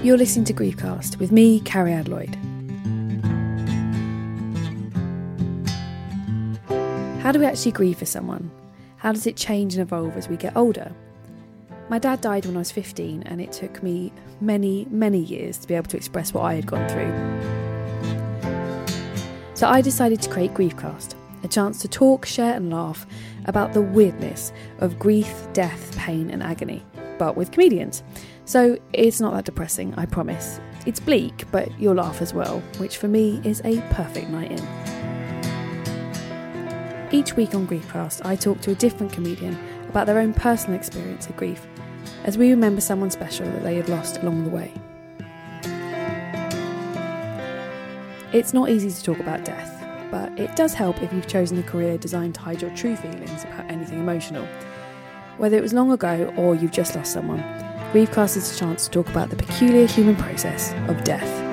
You're listening to Griefcast with me, Cariad Lloyd. How do we actually grieve for someone? How does it change and evolve as we get older? My dad died when I was 15, and it took me many, many years to be able to express what I had gone through. So I decided to create Griefcast, a chance to talk, share, and laugh about the weirdness of grief, death, pain, and agony, but with comedians. So it's not that depressing, I promise. It's bleak, but you'll laugh as well, which for me is a perfect night in. Each week on Griefcast, I talk to a different comedian about their own personal experience of grief, as we remember someone special that they had lost along the way. It's not easy to talk about death, but it does help if you've chosen a career designed to hide your true feelings about anything emotional. Whether it was long ago or you've just lost someone, Griefcast is a chance to talk about the peculiar human process of death.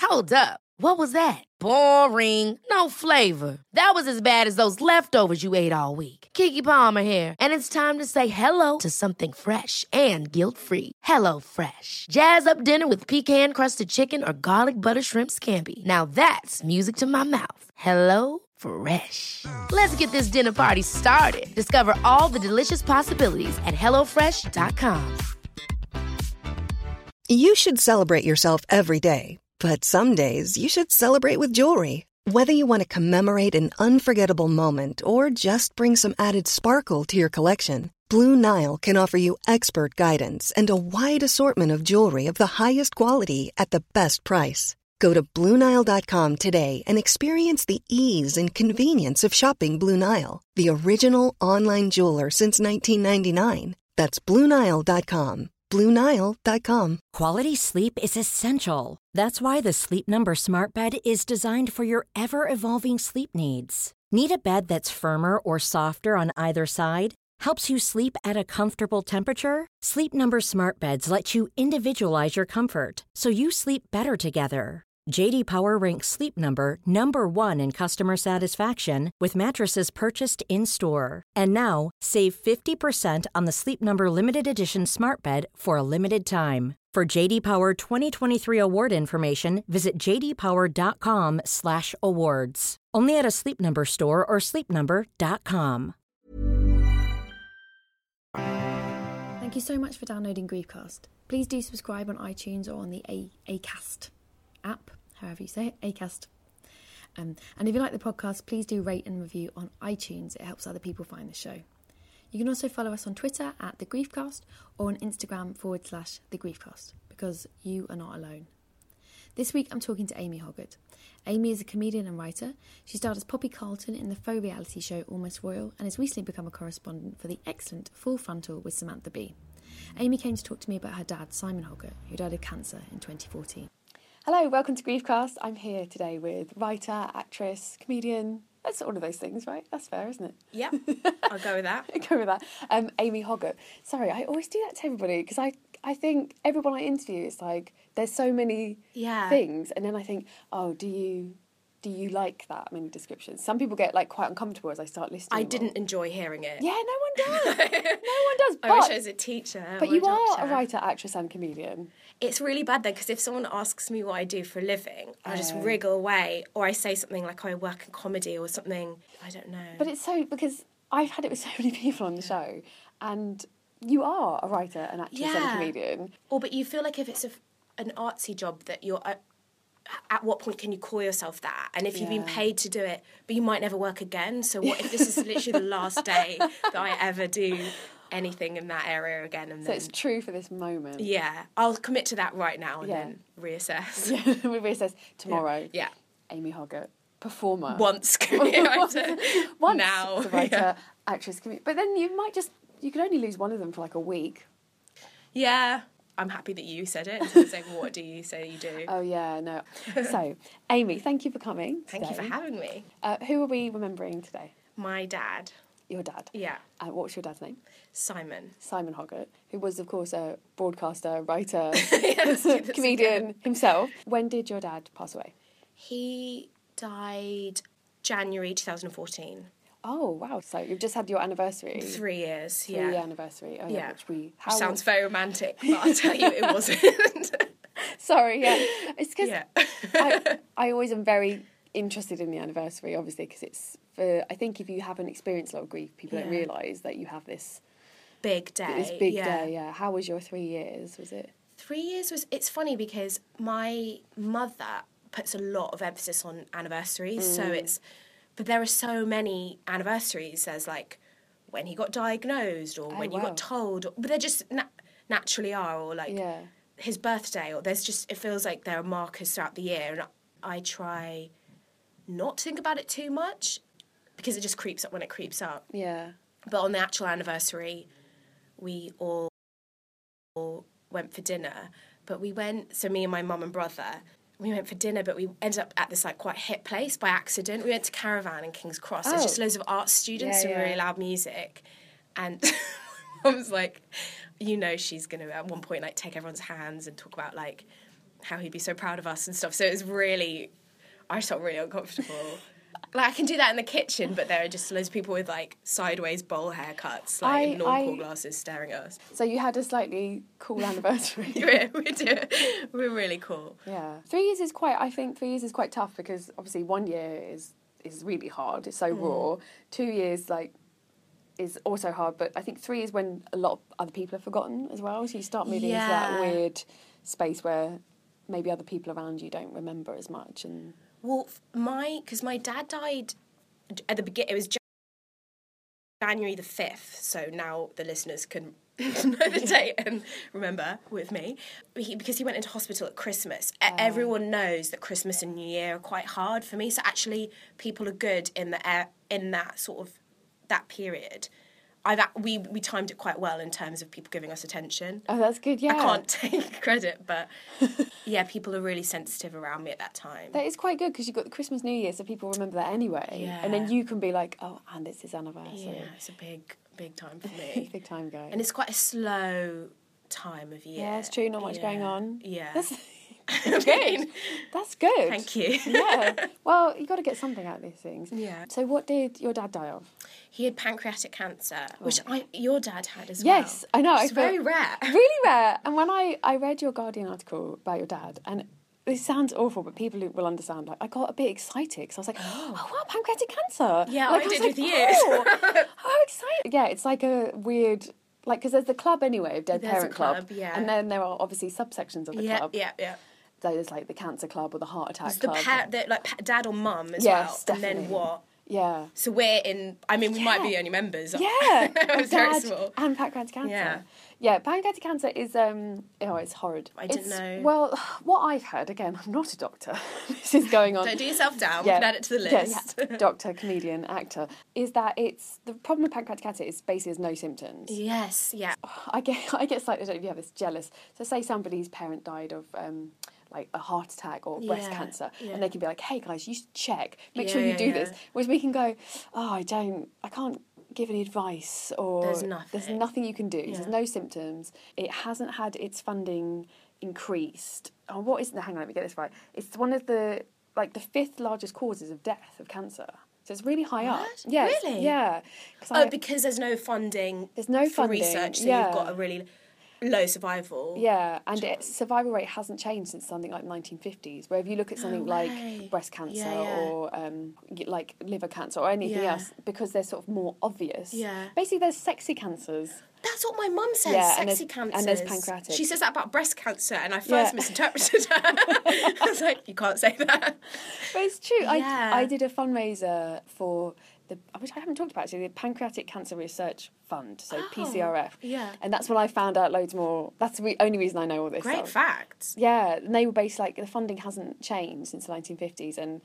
Hold up. What was that? Boring. No flavor. That was as bad as those leftovers you ate all week. Keke Palmer here, and it's time to say hello to something fresh and guilt-free. Hello Fresh. Jazz up dinner with pecan-crusted chicken or garlic butter shrimp scampi. Now that's music to my mouth. Hello Fresh. Let's get this dinner party started. Discover all the delicious possibilities at hellofresh.com. You should celebrate yourself every day, but some days you should celebrate with jewelry. Whether you want to commemorate an unforgettable moment or just bring some added sparkle to your collection, Blue Nile can offer you expert guidance and a wide assortment of jewelry of the highest quality at the best price. Go to BlueNile.com today and experience the ease and convenience of shopping Blue Nile, the original online jeweler since 1999. That's BlueNile.com. BlueNile.com. Quality sleep is essential. That's why the Sleep Number Smart Bed is designed for your ever evolving sleep needs. Need a bed that's firmer or softer on either side? Helps you sleep at a comfortable temperature? Sleep Number Smart Beds let you individualize your comfort so you sleep better together. JD Power ranks Sleep Number number 1 in customer satisfaction with mattresses purchased in-store. And now, save 50% on the Sleep Number limited edition Smart Bed for a limited time. For JD Power 2023 award information, visit jdpower.com/awards. Only at a Sleep Number store or sleepnumber.com. Thank you so much for downloading Griefcast. Please do subscribe on iTunes or on the A- Acast app, however you say it, Acast. Um, and if you like the podcast, please do rate and review on iTunes. It helps other people find the show. You can also follow us on Twitter at the Griefcast or on Instagram forward slash the Griefcast because you are not alone. This week I'm talking to Amy Hoggart. Amy is a comedian and writer. She starred as Poppy Carlton in the faux reality show Almost Royal and has recently become a correspondent for the excellent Full Frontal with Samantha Bee. Amy came to talk to me about her dad, Simon Hoggart, who died of cancer in 2014. Hello, welcome to Griefcast. I'm here today with writer, actress, comedian. That's all of those things, right? That's fair, isn't it? Yeah, I'll go with that. go with that. Um, Amy Hoggart. Sorry, I always do that to everybody because I, I think everyone I interview is like, there's so many Yeah. things, and then I think, oh, do you do you like that many descriptions? Some people get like quite uncomfortable as I start listening. I didn't enjoy hearing it. Yeah, no one does. no one does. But, I wish I was a teacher. but you a are a writer, actress, and comedian. It's really bad though because if someone asks me what I do for a living, I Oh. just wriggle away, or I say something like I work in comedy or something. I don't know. But it's so because I've had it with so many people on the show, and you are a writer, an actress, and a comedian. Or but you feel like if it's a, an artsy job that you're. Uh, at what point can you call yourself that? And if you've been paid to do it, but you might never work again. So what if this is literally the last day that I ever do anything in that area again? And So then it's true for this moment. yeah, I'll commit to that right now and Yeah. then reassess. Yeah, we reassess tomorrow. Yeah. Amy Hoggart, performer. Once career writer, Once now writer, yeah. actress, comedian. But then you might just you could only lose one of them for like a week. Yeah, I'm happy that you said it. Instead of saying, what do you say you do? Oh yeah, no. so, Amy, thank you for coming. Thank you for having me. Uh, who are we remembering today? My dad, Your dad. yeah, Uh, what's your dad's name? Simon. Simon Hoggart, who was, of course, a broadcaster, writer, let's do this comedian again. himself. When did your dad pass away? He died January 2014. Oh wow! So you've just had your anniversary. Three years, Three yeah. anniversary. Oh, yeah. Yeah. Which we how sounds very romantic, but I'll tell you it wasn't. Sorry, yeah. It's because Yeah. I, I always am very interested in the anniversary, obviously, because it's for. I think if you haven't experienced a lot of grief, people don't realise that you have this big day. this big yeah. day. Yeah. How was your three years? Was it? Three years was. It's funny because my mother puts a lot of emphasis on anniversaries, so Mm. it's. But there are so many anniversaries. There's like when he got diagnosed, or when you Oh, got told, but they just na- naturally are, or like Yeah. his birthday, or there's just. It feels like there are markers throughout the year, and I try not think about it too much because it just creeps up when it creeps up. Yeah. But on the actual anniversary, we all, all went for dinner. But we went, so me and my mum and brother, we went for dinner, but we ended up at this like quite hit place by accident. We went to Caravan in King's Cross. There's Oh. just loads of art students Yeah, and yeah. really loud music. And I was like, you know, she's going to at one point like take everyone's hands and talk about like how he'd be so proud of us and stuff. So it was really, I just felt really uncomfortable. Like I can do that in the kitchen, but there are just loads of people with like sideways bowl haircuts, like I- normal I- glasses, staring at us. So you had a slightly cool anniversary. we're, we do, we're really cool. Yeah, three years is quite. I think three years is quite tough because obviously one year is is really hard. It's so Mm. raw. Two years like is also hard, but I think three is when a lot of other people are forgotten as well. So you start moving into that weird space where maybe other people around you don't remember as much. And Well, my because my dad died at the beginning. It was January the fifth. So now the listeners can know the date and remember with me. He, because he went into hospital at Christmas. E- oh. Everyone knows that Christmas and New Year are quite hard for me. So actually, people are good in the air in that sort of that period. I've we we timed it quite well in terms of people giving us attention. oh, that's good. Yeah, I can't take credit, but yeah, people are really sensitive around me at that time. That is quite good because you've got the Christmas, New Year, so people remember that anyway. Yeah. And then you can be like, oh, and it's his anniversary. Yeah, it's a big, big time for me. Big time guy. and it's quite a slow time of year. yeah, it's true. Not much going on. Yeah. That's good. that's good. Thank you. yeah. Well, you got to get something out of these things. Yeah. So, what did your dad die of? He had pancreatic cancer, oh. which I, your dad had as well. Yes. I know. It's very rare. Really rare. And when I I read your Guardian article about your dad, and this sounds awful, but people will understand. Like, I got a bit excited because I was like, oh wow, pancreatic cancer. Yeah, like, I was did like, with you. Oh, how excited! Yeah, it's like a weird. Like, because there's the club anyway, Dead There's Parent Club, club, yeah. and then there are obviously subsections of the Yeah, club. yeah, yeah. So, there's like the cancer club or the heart attack It's the, club. pa- the like pa- dad or mum as Yes, well, and definitely. then what? yeah. So we're in. I mean, we might be the only members. Yeah, it was very dad small. and pancreatic cancer. Yeah. yeah. Pancreatic cancer is um oh it's horrid. I didn't It's- know. Well, what I've heard again, I'm not a doctor. this is going on. Don't do yourself down. We can add it to the yeah, list. yeah. Doctor, comedian, actor. Is that it's the problem with pancreatic cancer is basically there's no symptoms. yes. Yeah. I get I get slightly I don't know if you have this jealous. So say somebody's parent died of um like a heart attack or breast cancer, yeah. and they can be like, "Hey guys, you should check, make Yeah, sure you yeah, do yeah. this." Whereas we can go, "Oh, I don't, I can't give any advice or There's nothing, There's nothing. you can do. Yeah. There's no symptoms. It hasn't had its funding increased. Oh, what is? Hang on, let me get this right. It's one of the like the fifth largest causes of death of cancer. So it's really high up. What? Yeah, it's- Really? Yeah. Oh, I- because there's no funding. There's no for funding, research, so yeah. you've got a really low survival. Yeah, and its survival rate hasn't changed since something like 1950s. Where if you look at something like breast cancer Yeah, yeah. or um, like liver cancer or anything Yeah. else, because they're sort of more obvious. Yeah. Basically, there's sexy cancers. That's what my mum says. Yeah, and sexy cancer. and there's pancreatic. She says that about breast cancer, and I first Yeah. misinterpreted her. I was like, you can't say that. But it's true. Yeah. I, I did a fundraiser for the, which I haven't talked about actually, the Pancreatic Cancer Research Fund, so PCRF. Oh, yeah. And that's when I found out loads more. That's the only reason I know all this. Great stuff. fact. Yeah, and they were based like the funding hasn't changed since the 1950s, and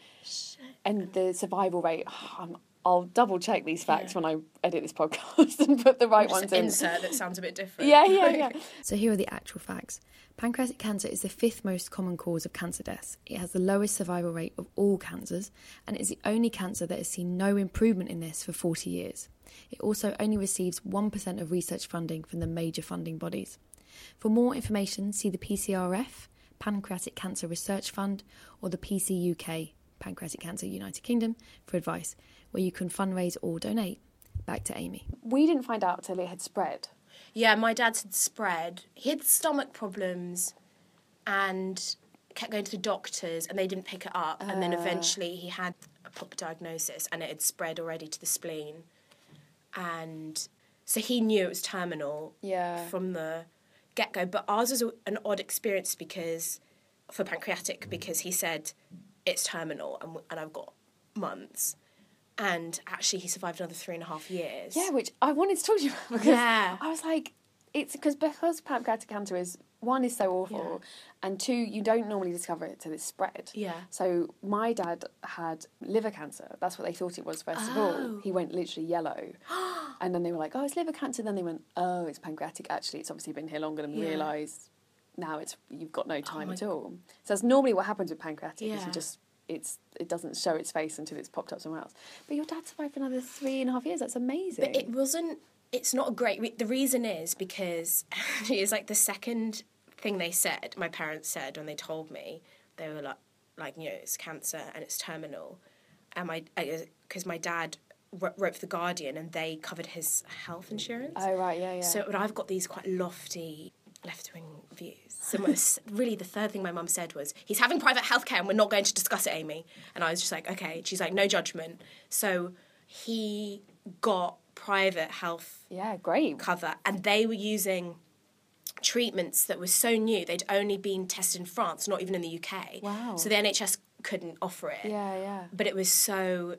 and the survival rate. I'm, I'll double check these facts when I edit this podcast and put the right Just ones in. insert that sounds a bit different. Yeah, yeah, yeah. So here are the actual facts. Pancreatic cancer is the fifth most common cause of cancer deaths. It has the lowest survival rate of all cancers, and is the only cancer that has seen no improvement in this for 40 years. It also only receives 1% of research funding from the major funding bodies. For more information, see the PCRF, Pancreatic Cancer Research Fund, or the PCUK, Pancreatic Cancer United Kingdom, for advice, where you can fundraise or donate. Back to Amy. We didn't find out till it had spread. Yeah, my dad's had spread. He had stomach problems and kept going to the doctors and they didn't pick it up. and then ah. eventually he had a proper diagnosis and it had spread already to the spleen. And so he knew it was terminal Yeah. from the get go. But ours was an odd experience because, for pancreatic, because he said it's terminal and, and I've got months. And actually, he survived another three and a half years. Yeah, which I wanted to talk to you about because Yeah. I was like, it's because because pancreatic cancer is one is so awful, and two you don't normally discover it till it's spread. Yeah. So my dad had liver cancer. That's what they thought it was first of all. Oh. He went literally yellow, and then they were like, oh, it's liver cancer. Then they went, oh, it's pancreatic. Actually, it's obviously been here longer than we Yeah. realised. Now it's you've got no oh time my at all. So that's normally what happens with pancreatic. Is Yeah. you just it's it doesn't show its face until it's popped up somewhere else. But your dad survived for another three and a half years. That's amazing. But it wasn't. It's not a great. The reason is because it's like the second thing they said. My parents said when they told me they were like, like you know, it's cancer and it's terminal, and my because my dad wrote for the Guardian and they covered his health insurance. Oh right, yeah, yeah. So but I've got these quite lofty left wing views. So really, the third thing my mum said was, "He's having private healthcare, and we're not going to discuss it, Amy." And I was just like, "Okay." She's like, "No judgment." So he got private health yeah, great. cover, and they were using treatments that were so new they'd only been tested in France, not even in the UK. Wow. So the NHS couldn't offer it. Yeah, yeah. But it was so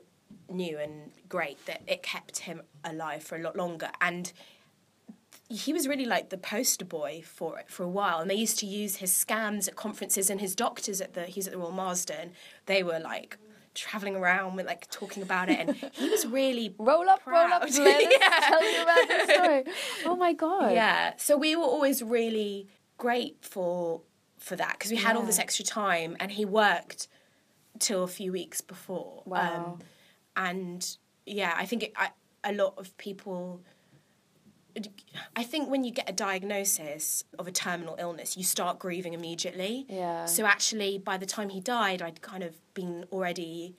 new and great that it kept him alive for a lot longer. And he was really like the poster boy for it for a while. And they used to use his scans at conferences and his doctors at the he's at the Royal Marsden. They were like traveling around with like talking about it and he was really Roll up, roll up, proud. Yeah. tell you about the story. Oh my god. Yeah. So we were always really grateful for that because we had all this extra time and he worked till a few weeks before. Um, Wow. and yeah, I think it, I, a lot of people. I think when you get a diagnosis of a terminal illness, you start grieving immediately. Yeah. So actually, by the time he died, I'd kind of been already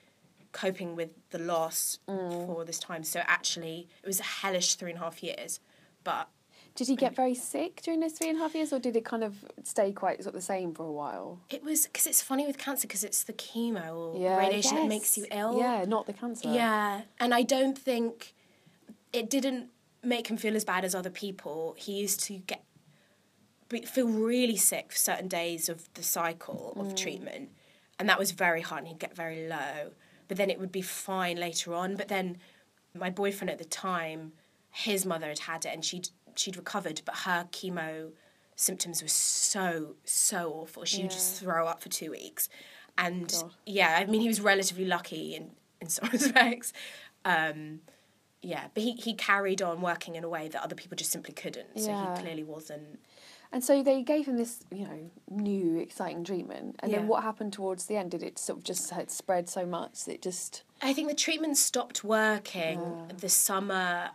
coping with the loss Mm. for this time. So actually, it was a hellish three and a half years. But Did he get very sick during those three and a half years, or did it kind of stay quite sort of the same for a while? It was because it's funny with cancer because it's the chemo or Yeah, radiation that makes you ill. Yeah, not the cancer. Yeah, and I don't think it didn't make him feel as bad as other people. He used to get feel really sick for certain days of the cycle of treatment, and that was very hard. And he'd get very low, but then it would be fine later on. But then my boyfriend at the time, his mother had had it, and she'd she'd recovered, but her chemo symptoms were so so awful. She would just throw up for two weeks, and yeah, I mean he was relatively lucky in in some respects. Um, yeah, but he, he carried on working in a way that other people just simply couldn't. So Yeah. he clearly wasn't. And so they gave him this, you know, new exciting treatment. And Yeah. then what happened towards the end? Did it sort of just had spread so much that it just I think the treatment stopped working the summer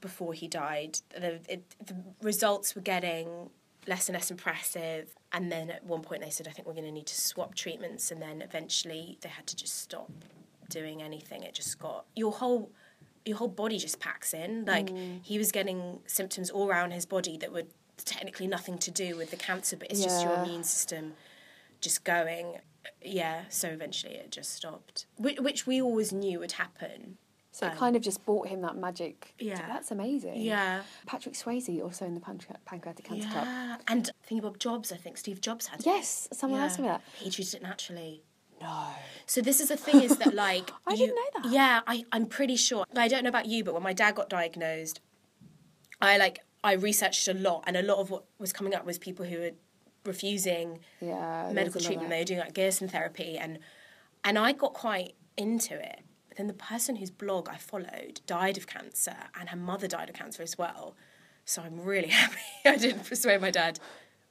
before he died, the, it, the results were getting less and less impressive. And then at one point they said, I think we're going to need to swap treatments. And then eventually they had to just stop doing anything. It just got your whole your whole body just packs in. Like Mm. he was getting symptoms all around his body that were technically nothing to do with the cancer, but it's just your immune system just going. Yeah, so eventually it just stopped, which, which we always knew would happen. So it Um, kind of just brought him that magic. Yeah. That's amazing. Yeah. Patrick Swayze also in the Pancre- Pancreatic Cancer Club. Yeah, and thinking about Jobs, I think Steve Jobs had. it. Yes, someone else told me that. He treated it naturally. No. So this is the thing is that like I you- didn't know that. Yeah, I I'm pretty sure. I don't know about you, but when my dad got diagnosed, I like I researched a lot, and a lot of what was coming up was people who were refusing Yeah. medical treatment. They were doing like Gerson therapy, and and I got quite into it. But then the person whose blog I followed died of cancer, and her mother died of cancer as well. So I'm really happy I didn't persuade my dad.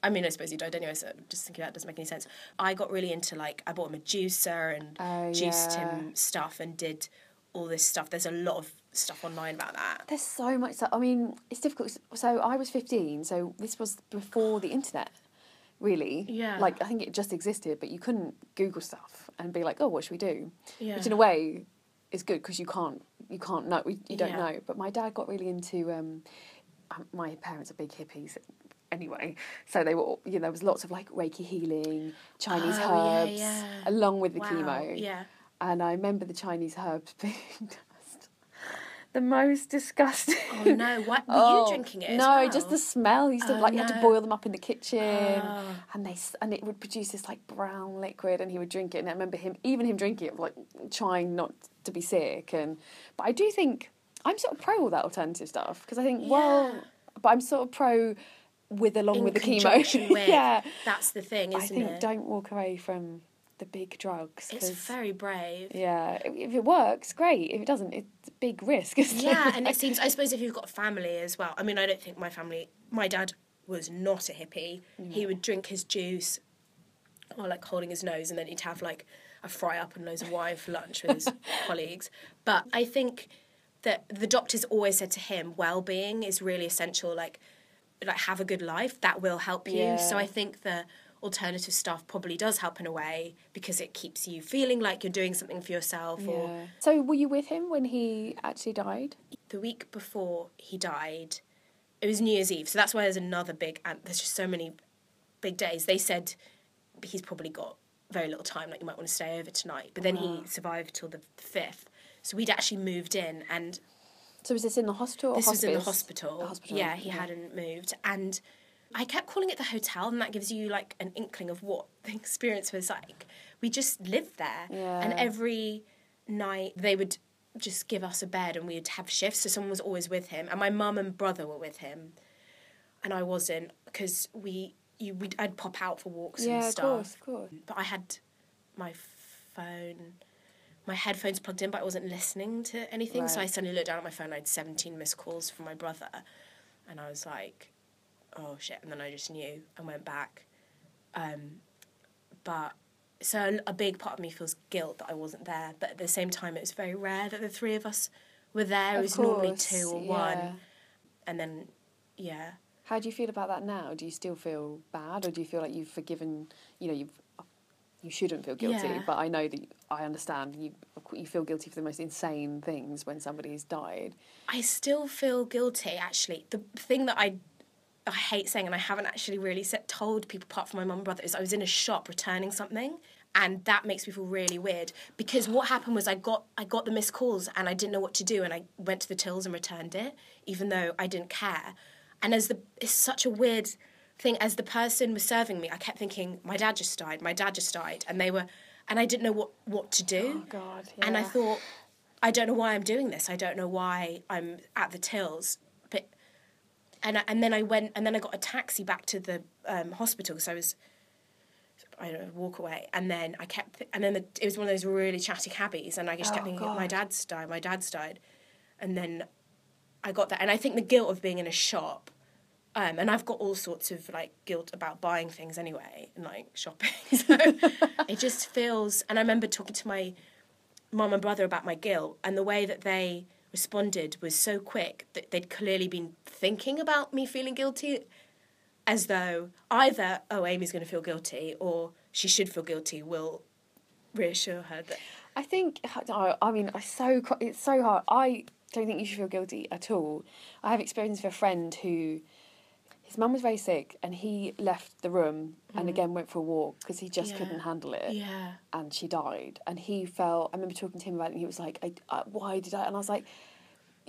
I mean, I suppose he died anyway, so just thinking that doesn't make any sense. I got really into like I bought him a juicer and Oh, juiced yeah. him stuff and did all this stuff. There's a lot of stuff online about that. There's so much. stuff. I mean, it's difficult. So I was 15, so this was before the internet, really. Yeah. Like, I think it just existed, but you couldn't Google stuff and be like, oh, what should we do? Yeah. Which, in a way, is good because you can't, you can't know, you don't Yeah. know. But my dad got really into, um, um, my parents are big hippies anyway. So they were, all- you know, there was lots of like Reiki healing, Chinese Oh, herbs, yeah. along with the Wow, chemo. yeah. And I remember the Chinese herbs being just the most disgusting. Oh no! What were Oh, you drinking it? No, well? just the smell. You used to Oh, like you had to boil them up in the kitchen, Oh. and they and it would produce this like brown liquid, and he would drink it. And I remember him, even him drinking it, like trying not to be sick. And but I do think I'm sort of pro all that alternative stuff because I think well, but I'm sort of pro with along In with the chemo. with, yeah, that's the thing, I isn't think it? don't walk away from the big drugs. It's very brave. yeah, if it works, great. If it doesn't, it's a big risk. Isn't Yeah, it? and it seems. I suppose if you've got family as well. I mean, I don't think my family. My dad was not a hippie. He would drink his juice, or like holding his nose, and then he'd have like a fry up and loads of wine for lunch with his colleagues. But I think that the doctors always said to him, well-being is really essential. Like, like have a good life. That will help you. So I think the alternative stuff probably does help in a way because it keeps you feeling like you're doing something for yourself or So were you with him when he actually died? the week before he died, it was New Year's Eve. So that's why there's another big, and there's just so many big days. They said he's probably got very little time, like you might want to stay over tonight. But then he survived till the 5th. So we'd actually moved in, and So was this in the hospital? Or this was in the hospital. The hospital. Yeah, he hadn't moved. And I kept calling it the hotel, and that gives you like an inkling of what the experience was like. We just lived there. And every night they would just give us a bed and we'd have shifts. So someone was always with him. And my mum and brother were with him. And I wasn't because we, you, we'd, I'd pop out for walks Yeah, and of stuff. course, of course. But I had my phone, my headphones plugged in, but I wasn't listening to anything. So I suddenly looked down at my phone. and I had 17 missed calls from my brother. And I was like, oh shit. And then I just knew and went back. Um, but so a big part of me feels guilt that I wasn't there. But at the same time, it was very rare that the three of us were there. Of it was normally two or yeah. one. And then, yeah. How do you feel about that now? Do you still feel bad, or do you feel like you've forgiven? You know, you've you shouldn't feel guilty, Yeah. but I know that I understand you. You feel guilty for the most insane things when somebody's died. I still feel guilty. Actually, the thing that I I hate saying, and I haven't actually really said, told people apart from my mum and brother, is I was in a shop returning something, and that makes me feel really weird because what happened was I got I got the missed calls and I didn't know what to do, and I went to the tills and returned it, even though I didn't care. And as the it's such a weird thing. As the person was serving me, I kept thinking, my dad just died, my dad just died, and they were, and I didn't know what what to do. Oh God! And I thought, I don't know why I'm doing this. I don't know why I'm at the tills. But and I, and then I went and then I got a taxi back to the um, hospital because I was I don't know walk away. And then I kept and then the, it was one of those really chatty cabbies, and I just kept Oh, thinking, my dad's died, my dad's died, and then I got that, and I think the guilt of being in a shop. Um, and I've got all sorts of like guilt about buying things anyway and like shopping. So it just feels. And I remember talking to my mum and brother about my guilt and the way that they responded was so quick that they'd clearly been thinking about me feeling guilty, as though either oh Amy's going to feel guilty or she should feel guilty will reassure her that I think I I mean I so it's so hard. I don't think you should feel guilty at all. I have experience with a friend who his mum was very sick and he left the room and mm-hmm. again went for a walk because he just Yeah. couldn't handle it. yeah And she died. And he felt. I remember talking to him about it. and He was like, I, I, "Why did I?" And I was like,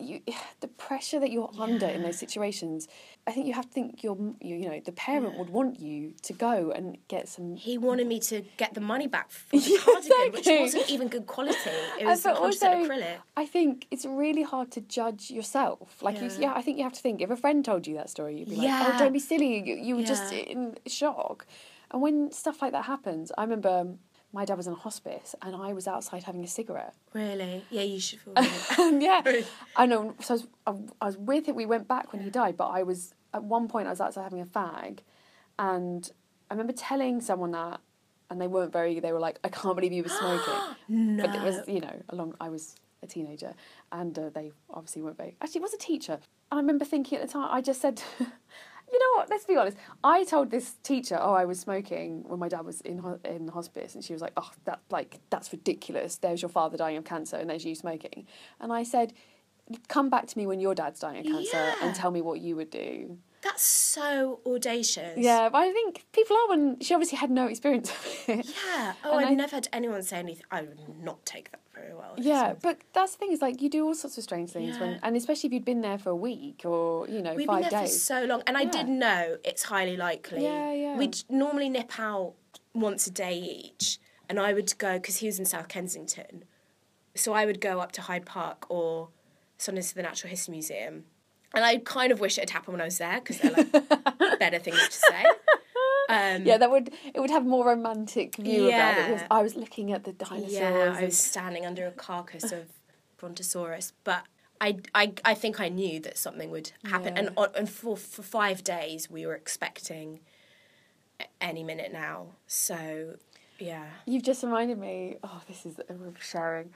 "You, the pressure that you're under in those situations. I think you have to think your, you, you know, the parent would want you to go and get some he wanted me to get the money back for the Yeah, cardigan, exactly. which wasn't even good quality. It was but 100% also, acrylic. I think it's really hard to judge yourself. Like, you, Yeah. yeah, I think you have to think. If a friend told you that story, you'd be like, Yeah. "Oh, don't be silly." You, you were just in shock. And when stuff like that happens, I remember um, my dad was in a hospice, and I was outside having a cigarette. Really? Yeah, you should feel. Really. Yeah, I know. So I was, I, I was with him. We went back when he died, but I was at one point I was outside having a fag, and I remember telling someone that, and they weren't very. They were like, "I can't believe you were smoking." no. But it was, you know, along. I was a teenager, and uh, they obviously weren't very. Actually, it was a teacher. And I remember thinking at the time, I just said, "You know what? Let's be honest." I told this teacher, "Oh, I was smoking when my dad was in ho- in hospice," and she was like, "Oh, that like that's ridiculous. There's your father dying of cancer, and there's you smoking." And I said. Come back to me when your dad's dying of cancer Yeah. and tell me what you would do. That's so audacious. Yeah, but I think people are when she obviously had no experience of it. Yeah. Oh, And I've I- never had anyone say anything. I would not take that very well. Yeah, but that's the thing is like you do all sorts of strange things Yeah. when, and especially if you'd been there for a week or you know We've five been there days. for so long, and I Yeah. did know it's highly likely. Yeah, yeah. We'd normally nip out once a day each, and I would go because he was in South Kensington, so I would go up to Hyde Park or sometimes to the Natural History Museum, and I kind of wish it had happened when I was there because they're like better things to say. Um, yeah, that would it would have more romantic view about it. Yeah. Because I was looking at the dinosaurs. Yeah, I was standing under a carcass of Brontosaurus, but I, I, I think I knew that something would happen, and and for for five days we were expecting any minute now. So, yeah, You've just reminded me. Oh, this is sharing.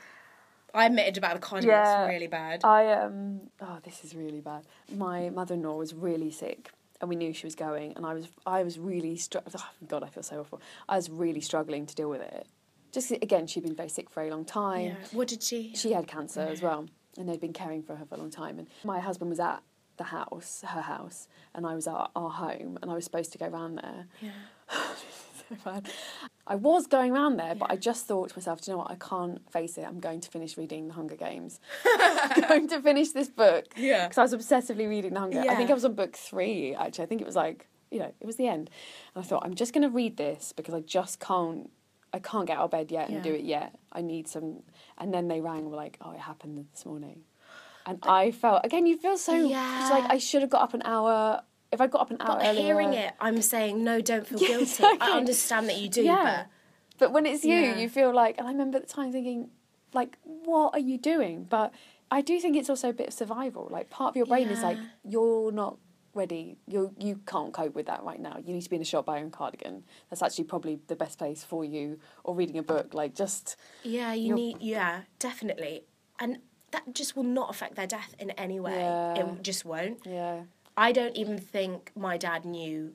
I admitted about the condom. Yeah, really bad. I um. Oh, this is really bad. My mother-in-law was really sick, and we knew she was going, and I was I was really str- oh, God, I feel so awful. I was really struggling to deal with it. Just again, she'd been very sick for a long time. yeah. What did she? She had cancer as well, and they'd been caring for her for a long time. And my husband was at the house, her house, and I was at our home, and I was supposed to go round there. Yeah. I was going round there, but I just thought to myself, do you know what? I can't face it. I'm going to finish reading The Hunger Games. I'm going to finish this book. Yeah. Because I was obsessively reading The Hunger. Yeah. I think I was on book three, actually. I think it was like, you know, it was the end. And I thought, I'm just going to read this because I just can't. I can't get out of bed yet and Yeah. do it yet. I need some. And then they rang and were like, "Oh, it happened this morning," and I felt again. You feel so. It's like I should have got up an hour. If I got up an hour But earlier, hearing it, I'm saying no. Don't feel Yeah, guilty. exactly. I understand that you do, Yeah. But when it's you, Yeah. you feel like, and I remember at the time thinking, like, what are you doing? But I do think it's also a bit of survival. Like, part of your brain is like, you're not ready. You you can't cope with that right now. You need to be in a shop buying a cardigan. That's actually probably the best place for you, or reading a book. Like, just yeah, you You're- need. Yeah, definitely, and that just will not affect their death in any way. Yeah. It just won't. yeah. I don't even think my dad knew.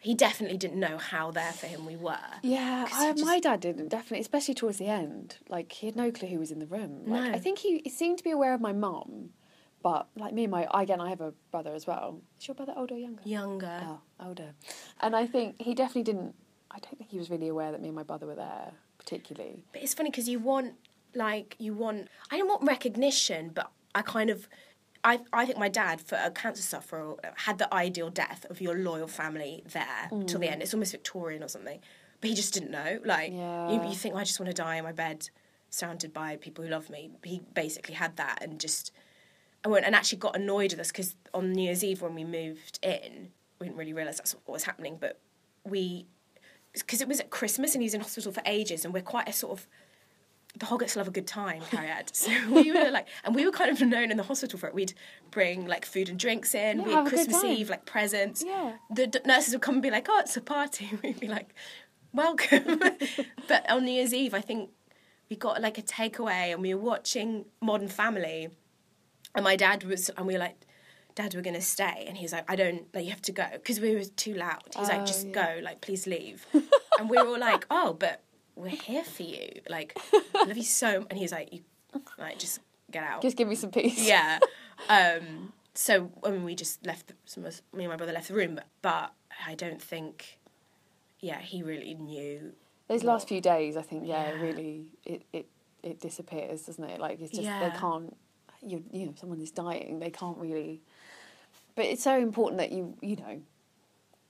He definitely didn't know how there for him we were. Yeah, I, just- my dad didn't definitely, especially towards the end. Like he had no clue who was in the room. Like No. I think he, he seemed to be aware of my mum, but like me and my again, I have a brother as well. Is your brother older or younger? Younger. Oh, older. And I think he definitely didn't. I don't think he was really aware that me and my brother were there, particularly. But it's funny because you want, like, you want. I don't want recognition, but I kind of. I, I think my dad, for a cancer sufferer, had the ideal death of your loyal family there till the mm. end. It's almost Victorian or something. But he just didn't know. Like, you, Yeah. you think, oh, I just want to die in my bed surrounded by people who love me. He basically had that and just. I went and actually got annoyed with us because on New Year's Eve when we moved in, we didn't really realise that's what was happening, but we. Because it was at Christmas and he was in hospital for ages, and we're quite a sort of the Hoggarts love a good time, Cariad. So we were like, and we were kind of known in the hospital for it. We'd bring like food and drinks in. Yeah, we have had a good Christmas. Eve, like presents. Yeah. The d- nurses would come and be like, "Oh, it's a party." We'd be like, "Welcome." but on New Year's Eve, I think we got like a takeaway, and we were watching Modern Family, And my dad was, and we were like, Dad, we're going to stay. And he's like, I don't, like, you have to go. Because we were too loud. He's like, oh, just go, like, please leave. and we were all like, oh, but we're here for you. Like, I love you so And he's like, you, like, just get out. Just give me some peace. Yeah. Um, so, I mean, we just left, the, some of us, me and my brother left the room. But, but I don't think, yeah, he really knew. Those last few days, I think, yeah, really, it, it, it disappears, doesn't it? Like, it's just, they can't, you, you know, someone is dying, they can't really. But it's so important that you, you know,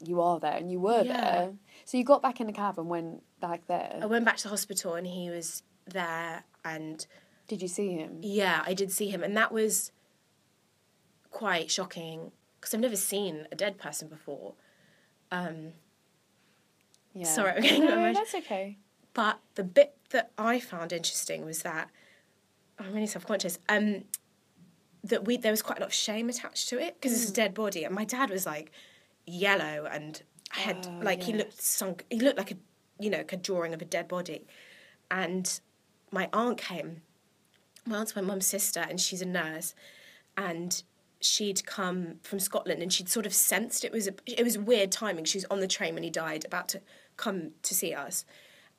you are there and you were Yeah. there. So you got back in the cab and went back there. I went back to the hospital and he was there and Did you see him? Yeah, I did see him, and that was quite shocking because I've never seen a dead person before. Um, Yeah. Sorry, I'm no, that's okay. But the bit that I found interesting was that I'm really self-conscious. Um, that we there was quite a lot of shame attached to it because it's a Mm. dead body, and my dad was like yellow and had Oh, like he looked sunk. He looked like a you know like a drawing of a dead body, and my aunt came. My aunt's my mum's sister, and she's a nurse, and she'd come from Scotland, and she'd sort of sensed it was a it was weird timing. She was on the train when he died, about to come to see us,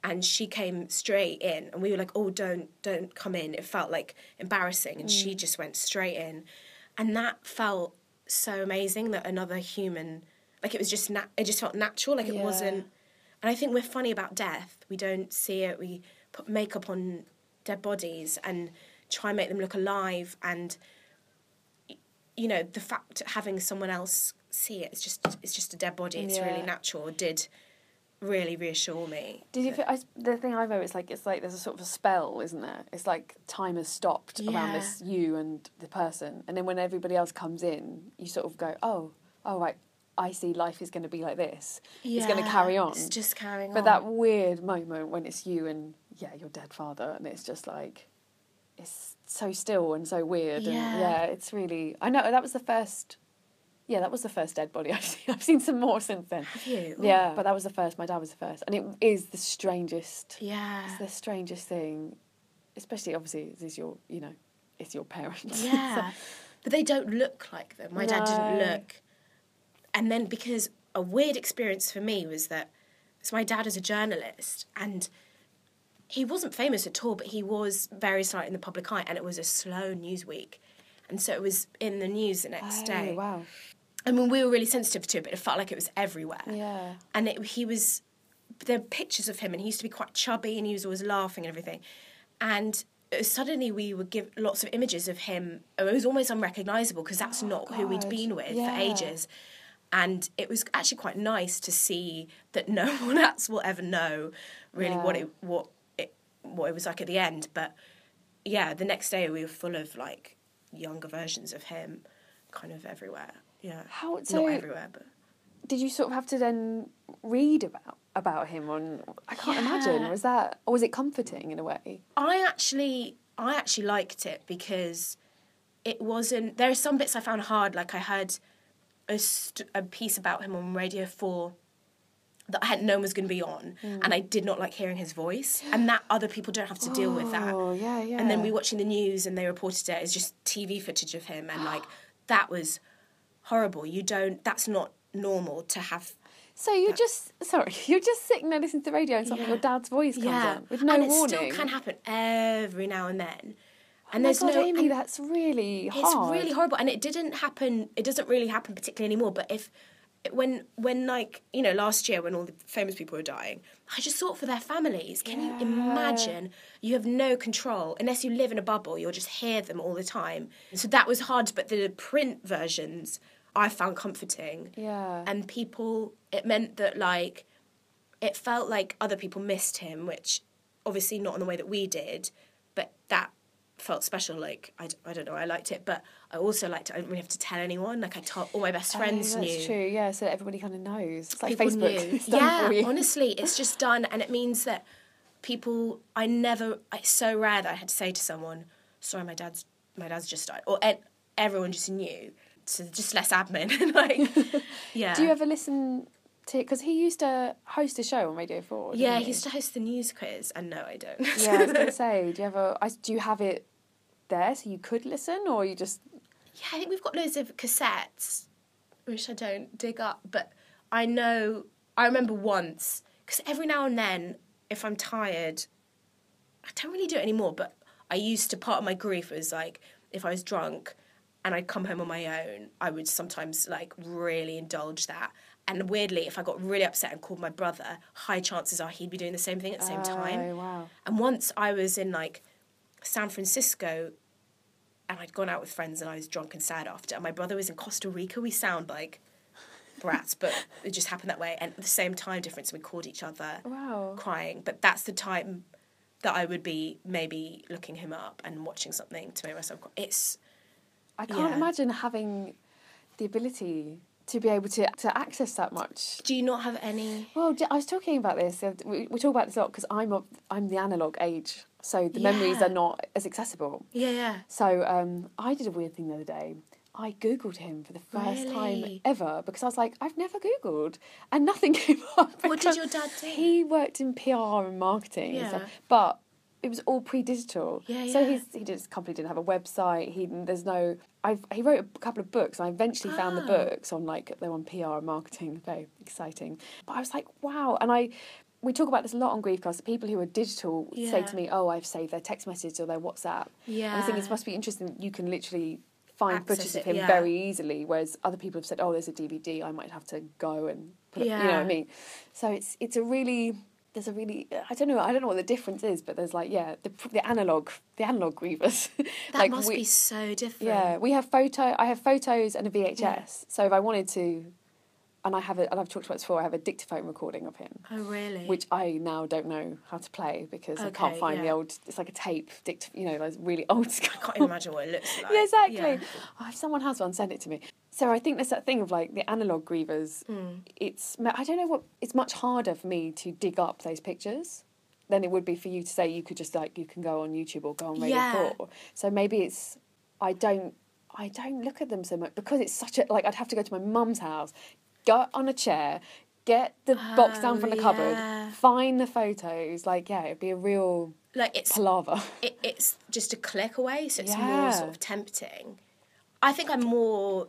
and she came straight in, and we were like, "Oh, don't don't come in." It felt like embarrassing, and she mm. just went straight in, and that felt so amazing that another human, like it was just nat- it just felt natural, like it Yeah. wasn't. And I think we're funny about death. We don't see it. We put makeup on dead bodies and try and make them look alive. And you know, the fact having someone else see it, it's just it's just a dead body. It's really natural. Did really reassure me. Did you? Feel, I, the thing I've it's like it's like there's a sort of a spell, isn't there? It's like time has stopped around this you and the person, and then when everybody else comes in, you sort of go, oh, oh right, I see life is going to be like this. it's going to carry on. it's just carrying But on. But that weird moment when it's you and yeah, your dead father, and it's just like it's so still and so weird, and Yeah. yeah, it's really. I know that was the first. Yeah, that was the first dead body I've seen. I've seen some more since then. Have you? Yeah, but that was the first. My dad was the first, and it is the strangest. Yeah. It's the strangest thing, especially obviously this is your, you know, it's your parents. Yeah. but they don't look like them. My dad didn't look. And then because a weird experience for me was that so my dad is a journalist and he wasn't famous at all, but he was very slight in the public eye and it was a slow news week. And so it was in the news the next Oh, day. wow. I mean, we were really sensitive to it, but it felt like it was everywhere. Yeah. And it, he was, there are pictures of him, and he used to be quite chubby, and he was always laughing and everything. And uh, suddenly we would give lots of images of him. It was almost unrecognisable because that's not who we'd Oh, been with Yeah. for ages. And it was actually quite nice to see that no one else will ever know really what it what it what it was like at the end. But yeah, the next day we were full of like younger versions of him, kind of everywhere. Yeah, How- so- not everywhere, but Did you sort of have to then read about about him on? I can't imagine. Was that or was it comforting in a way? I actually I actually liked it because it wasn't. There are some bits I found hard. Like I heard a, st- a piece about him on Radio Four that I had known was going to be on, Mm. and I did not like hearing his voice, and that other people don't have to deal with that. Oh yeah, yeah. And then we watching the news, and they reported it as just TV footage of him, and like that was horrible. You don't. That's not normal to have. So you're just sorry, you're just sitting there listening to the radio and suddenly your dad's voice comes on with no and it warning. still can happen every now and then. And oh there's God, no. Amy, and- that's really It's really horrible, and it didn't happen. It doesn't really happen particularly anymore. But if when when like you know last year when all the famous people were dying, I just thought for their families. Can you imagine? You have no control unless you live in a bubble. You'll just hear them all the time. So that was hard. But the print versions I found comforting. Yeah. And people, it meant that like it felt like other people missed him, which obviously not in the way that we did, but that felt special. Like, I, I don't know, I liked it, but I also liked it. I didn't really have to tell anyone. Like, I told all my best oh, friends oh, that's knew. true. Yeah, so everybody kind of knows. It's like People Facebook. knew. It's done yeah, honestly, it's just done, and it means that people. I never. It's so rare that I had to say to someone, "Sorry, my dad's my dad's just died," or everyone just knew. So just less admin. like, yeah. Do you ever listen to? Because he used to host a show on Radio Four. Yeah, he used to host the news quiz, and no, I don't. Yeah, I was to say, do you ever? I, do you have it there so you could listen, or you just Yeah, I think we've got loads of cassettes, which I don't dig up, but I know, I remember once, because every now and then, if I'm tired, I don't really do it anymore, but I used to, part of my grief was like, if I was drunk and I'd come home on my own, I would sometimes like really indulge that. And weirdly, if I got really upset and called my brother, high chances are he'd be doing the same thing at the same time. Oh, wow. And once I was in like San Francisco and I'd gone out with friends and I was drunk and sad after. And my brother was in Costa Rica. We sound like brats, but it just happened that way. And at the same time difference, we called each other Wow. crying. But that's the time that I would be maybe looking him up and watching something to make myself cry. It's I can't Yeah. imagine having the ability to be able to to access that much. do you not have any? Well, I was talking about this. uh, We, we talk about this a lot because I'm I'm the analog age, so the memories are not as accessible. Yeah, yeah. So um, I did a weird thing the other day. I googled him for the first time ever because I was like, I've never googled, and nothing came up. What did your dad do? He worked in PR and marketing, and stuff, Yeah. but it was all pre-digital. Yeah, So yeah. he's, he did, his company didn't have a website. He there's no. I he wrote a couple of books. and I eventually found the Oh. books on like they're on PR and marketing. Very exciting. But I was like, wow, and I. We talk about this a lot on Griefcast. People who are digital say to me, "Oh, I've saved their text message or their WhatsApp." And I think it must be interesting. You can literally find Access footage of him yeah. very easily, whereas other people have said, "Oh, there's a DVD. I might have to go and put it." You know what I mean? So it's it's a really there's a really I don't know I don't know what the difference is, but there's like yeah the the analog the analog grievous. That like must we, be so different. yeah we have photo I have photos and a VHS. So if I wanted to, and I have a and I've talked about this before. I have a dictaphone recording of him. Oh, really? Which I now don't know how to play because I can't Okay, find the old. It's like a tape, dict, you know, those really old school. I can't even imagine what it looks like. Yeah, exactly. Yeah. Oh, if someone has one, send it to me. So I think there's that thing of like the analog grievers. Hmm. It's I don't know what. It's much harder for me to dig up those pictures than it would be for you to say you could just like you can go on YouTube or go on Radio Yeah. Four. So maybe it's I don't I don't look at them so much because it's such a like I'd have to go to my mum's house, go on a chair. Get the box down Oh, from the oh, cupboard, yeah. find the photos. Like, yeah, it'd be a real Like it's palaver. it, it's just a click away, so it's Yeah. more sort of tempting. I think I'm more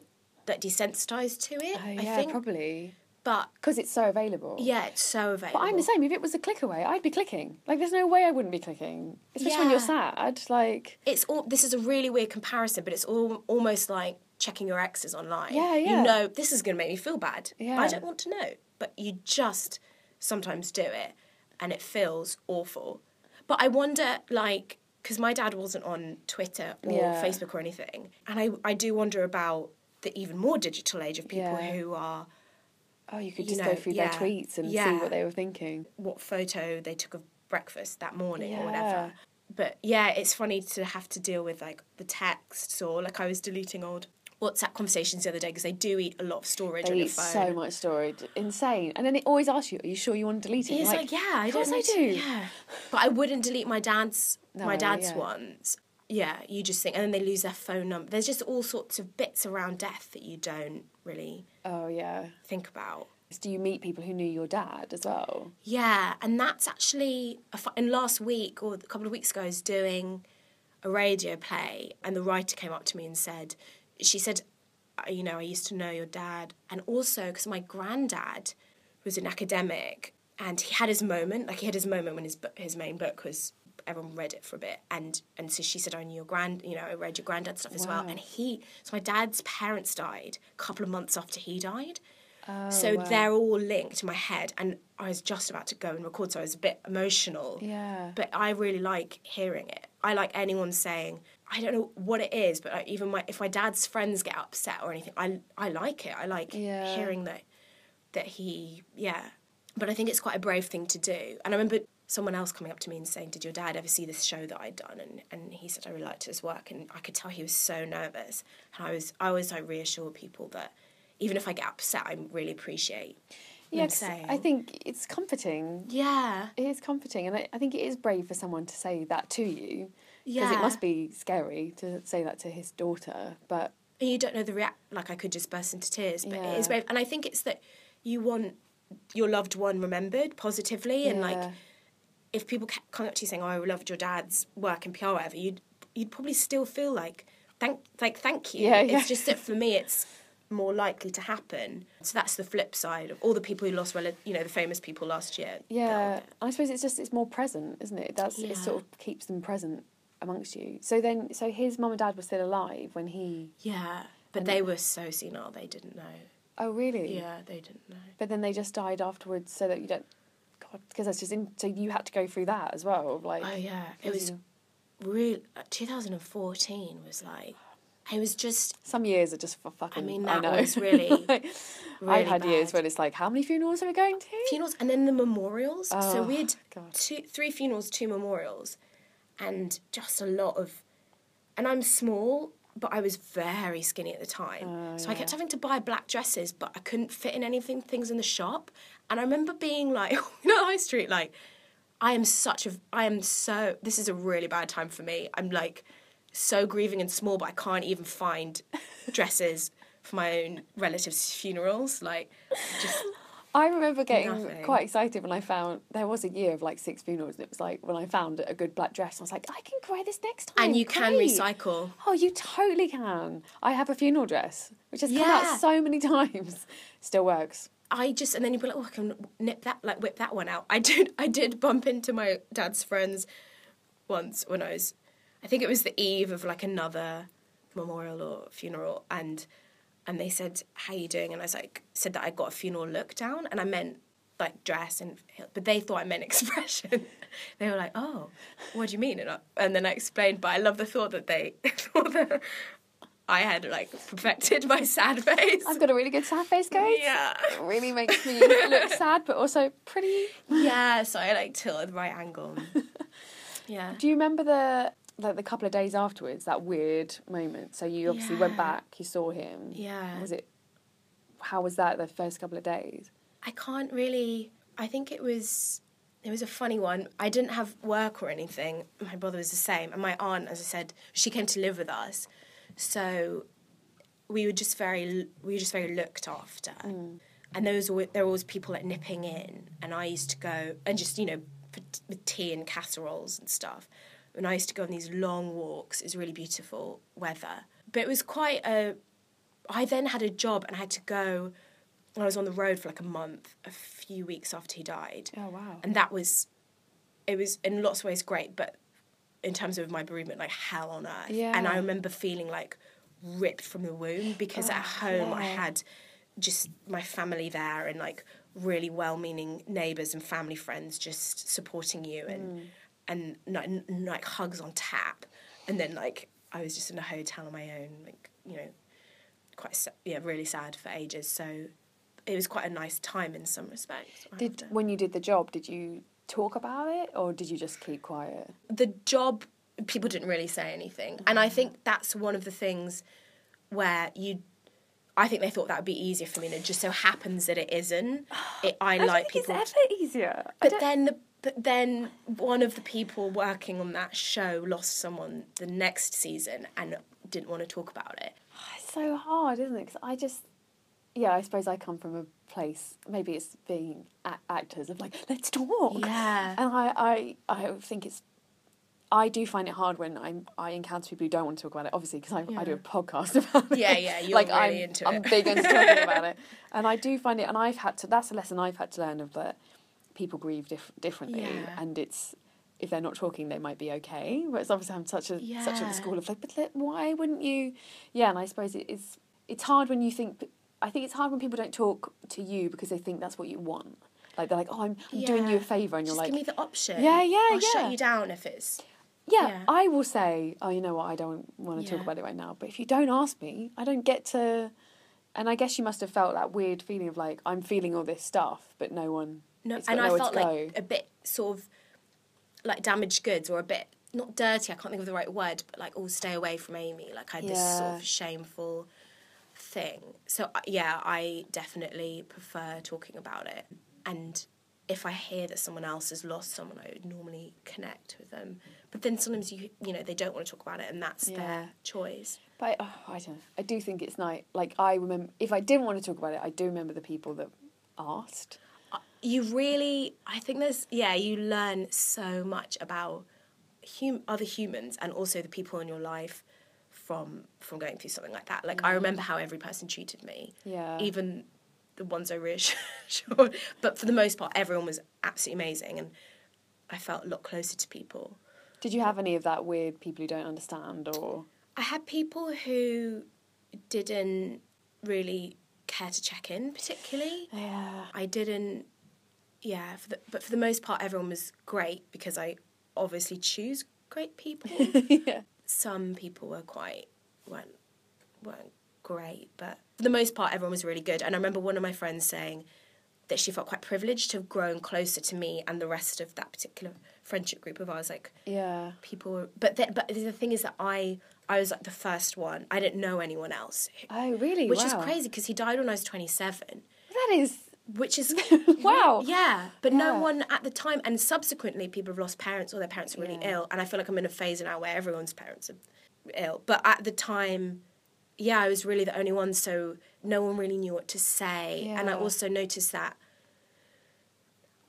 like desensitized to it. Oh, I yeah, think, probably but because it's so available. yeah, it's so available. But I'm the same. If it was a click away, I'd be clicking. Like, there's no way I wouldn't be clicking, especially when you're sad. Like, It's all. This is a really weird comparison, but it's all almost like checking your exes online. Yeah, yeah. You know, this is going to make me feel bad. Yeah. I don't want to know, but you just sometimes do it, and it feels awful. But I wonder, like, because my dad wasn't on Twitter or Yeah. Facebook or anything, and I I do wonder about the even more digital age of people Yeah. who are oh, you could You just know, go through yeah, their tweets and see what they were thinking. what photo they took of breakfast that morning or whatever. But yeah, it's funny to have to deal with like the texts or like I was deleting old WhatsApp conversations the other day because they do eat a lot of storage on They your eat phone. so much storage, insane. And then it always asks you, "Are you sure you want to delete it?" It's You're like, yeah, I of course don't I do. Yeah, but I wouldn't delete my dad's my dad's yeah. ones. Yeah, you just think, and then they lose their phone number. There's just all sorts of bits around death that you don't really Oh yeah. think about. Do you meet people who knew your dad as well? Yeah, and that's actually a fu- and last week or a couple of weeks ago, I was doing a radio play, and the writer came up to me and said, she said, "Uh, you know, I used to know your dad, and also because my granddad was an academic, and he had his moment, like he had his moment when his his main book was. Everyone read it for a bit, and and so she said, "I knew your grand, you know, I read your granddad stuff as well." And he, so my dad's parents died a couple of months after he died, Oh, so they're all linked in my head, and I was just about to go and record, so I was a bit emotional. Yeah. But I really like hearing it. I like anyone saying, I don't know what it is, but like, even my if my dad's friends get upset or anything, I I like it. I like Yeah. hearing that that he yeah. But I think it's quite a brave thing to do. And I remember someone else coming up to me and saying, "Did your dad ever see this show that I'd done?" And and he said I really liked his work, and I could tell he was so nervous. And I was I always like reassure people that even if I get upset, I really appreciate. Saying. I think it's comforting. Yeah. It is comforting, and I, I think it is brave for someone to say that to you. Yeah. Because it must be scary to say that to his daughter, but and you don't know the react. Like I could just burst into tears, but it is brave. And I think it's that you want your loved one remembered positively, and like if people come up to you saying, "Oh, I loved your dad's work in PR," or whatever, you'd you'd probably still feel like thank like thank you. Yeah, yeah. It's just that for me, it's more likely to happen. So that's the flip side of all the people who lost, well, you know, the famous people last year. Yeah, I suppose it's just it's more present, isn't it? That's it. Sort of keeps them present amongst you. So then, so his mum and dad were still alive when he. Yeah, but they were so senile, they didn't know. Oh really? Yeah, they didn't know. But then they just died afterwards, so that you don't. God, because that's just in, so you had to go through that as well. Like, Oh yeah, it was real. Uh, 2014 was like, it was just. some years are just for fucking. I mean, I that know. was really, I've really had years bad. when it's like, how many funerals are we going to? funerals and then the memorials. so Oh, we had oh, God. two, three funerals, two memorials, and just a lot of. And I'm small, but I was very skinny at the time, Oh, so I kept having to buy black dresses, but I couldn't fit in anything things in the shop. And I remember being like, you know, high street, like, I am such a, I am so. This is a really bad time for me. I'm like, so grieving and small, but I can't even find dresses for my own relatives' funerals. Like, just I remember getting Nothing. quite excited when I found there was a year of like six funerals, and it was like when I found a good black dress, I was like, I can wear this next time. and you can recycle. Oh, you totally can. I have a funeral dress, which has come out so many times. Still works. I just and then you'd be like, oh, I can nip that, like whip that one out. I did, I did bump into my dad's friends once when I was, I think it was the eve of like another memorial or funeral, and and they said, how you doing? And I was like, said that I got a funeral look down, and I meant like dress and, but they thought I meant expression. they were like, oh, what do you mean? And, I, and then I explained, but I love the thought that they thought that I had like perfected my sad face. I've got a really good sad face, guys. Yeah. It really makes me look sad, but also pretty. Yeah, so I like tilt at the right angle. yeah. Do you remember the like the couple of days afterwards that weird moment? So you obviously went back, you saw him. Yeah. Was it? How was that the first couple of days? I can't really. I think it was. It was a funny one. I didn't have work or anything. My brother was the same, and my aunt, as I said, she came to live with us, so we were just very we were just very looked after. Mm. And there was there were always people like nipping in, and I used to go and just you know with tea and casseroles and stuff. And I used to go on these long walks. It was really beautiful weather, but it was quite a. I then had a job and I had to go. I was on the road for like a month, a few weeks after he died. Oh, wow. And that was, it was in lots of ways great, but in terms of my bereavement, like hell on earth. Yeah. And I remember feeling like ripped from the womb because at oh, home I had just my family there and like really well-meaning neighbors and family friends just supporting you and mm. And like, n- like hugs on tap, and then like I was just in a hotel on my own, like you know, quite yeah, really sad for ages. So it was quite a nice time in some respects. Did after. when you did the job, did you talk about it or did you just keep quiet? the job people didn't really say anything mm-hmm. and i think that's one of the things where you i think they thought that would be easier for me and it just so happens that it isn't it, i, like people It's ever easier. But then the but then one of the people working on that show lost someone the next season and didn't want to talk about it ah, It's so hard, isn't it? Because I just, yeah, I suppose I come from a place. Maybe it's being a- actors of like, let's talk. Yeah. And I, I, I think it's. I do find it hard when I'm, I encounter people who don't want to talk about it. Obviously, because I, I do a podcast about it. Yeah, yeah, you're like really I'm, into I'm it. big into talking about it, and I do find it. And I've had to. That's a lesson I've had to learn of that. People grieve dif- differently, Yeah. and it's if they're not talking, they might be okay. Whereas obviously, I'm such a such Yeah. the school of like, but let, why wouldn't you? Yeah, and I suppose it is. It's hard when you think. I think it's hard when people don't talk to you because they think that's what you want. Like they're like, oh, I'm, I'm doing you a favor, and you're just like, give me the option Yeah, yeah, I'll yeah. shut you down if it's yeah, yeah. I will say, oh, you know what, I don't want to talk about it right now. But if you don't ask me, I don't get to. And I guess you must have felt that weird feeling of like I'm feeling all this stuff, but no one. No, and I felt like a bit sort of like damaged goods or a bit not dirty. I can't think of the right word, but like, oh, stay away from Amy. Like I had this sort of shameful thing. So uh, yeah, I definitely prefer talking about it. And if I hear that someone else has lost someone, I would normally connect with them. But then sometimes you you know they don't want to talk about it, and that's Yeah. their choice. But oh, I don't know. I do think it's nice. Like I remember, if I didn't want to talk about it, I do remember the people that asked. You really i think there's yeah you learn so much about hum- other humans and also the people in your life from from going through something like that. Like I mm. remember how every person treated me. Yeah. Even the ones I reassured. But for the most part, everyone was absolutely amazing, and I felt a lot closer to people. Did you have any of that weird people who don't understand or? I had people who didn't really care to check in particularly. Yeah. I didn't. Yeah, for the, but for the most part, everyone was great because I obviously choose great people. yeah. Some people were quite weren't weren't great, but for the most part, everyone was really good. And I remember one of my friends saying that she felt quite privileged to have grown closer to me and the rest of that particular friendship group of ours. Like Yeah. people, were, but the, but the thing is that I I was like the first one. I didn't know anyone else, Oh, really? which is crazy because he died when I was twenty seven That is. which is Wow. yeah but no one at the time and subsequently people have lost parents or their parents are really Yeah. ill and i feel like i'm in a phase now where everyone's parents are ill but at the time yeah i was really the only one so no one really knew what to say and i also noticed that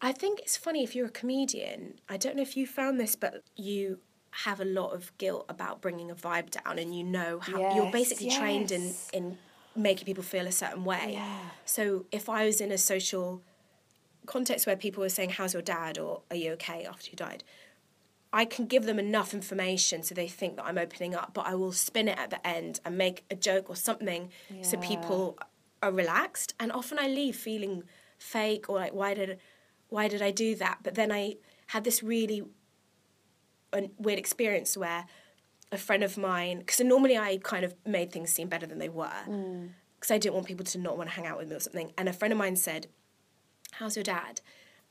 i think it's funny if you're a comedian i don't know if you found this but you have a lot of guilt about bringing a vibe down and you know how you're Yes, basically trained in in making people feel a certain way Yeah. so if I was in a social context where people were saying, How's your dad? or Are you okay after you died? I can give them enough information so they think that I'm opening up, but I will spin it at the end and make a joke or something so people are relaxed. And often I leave feeling fake or like, why did, why did I do that? But then I had this really a weird experience where a friend of mine, because normally I kind of made things seem better than they were, mm. because I didn't want people to not want to hang out with me or something. And a friend of mine said, How's your dad?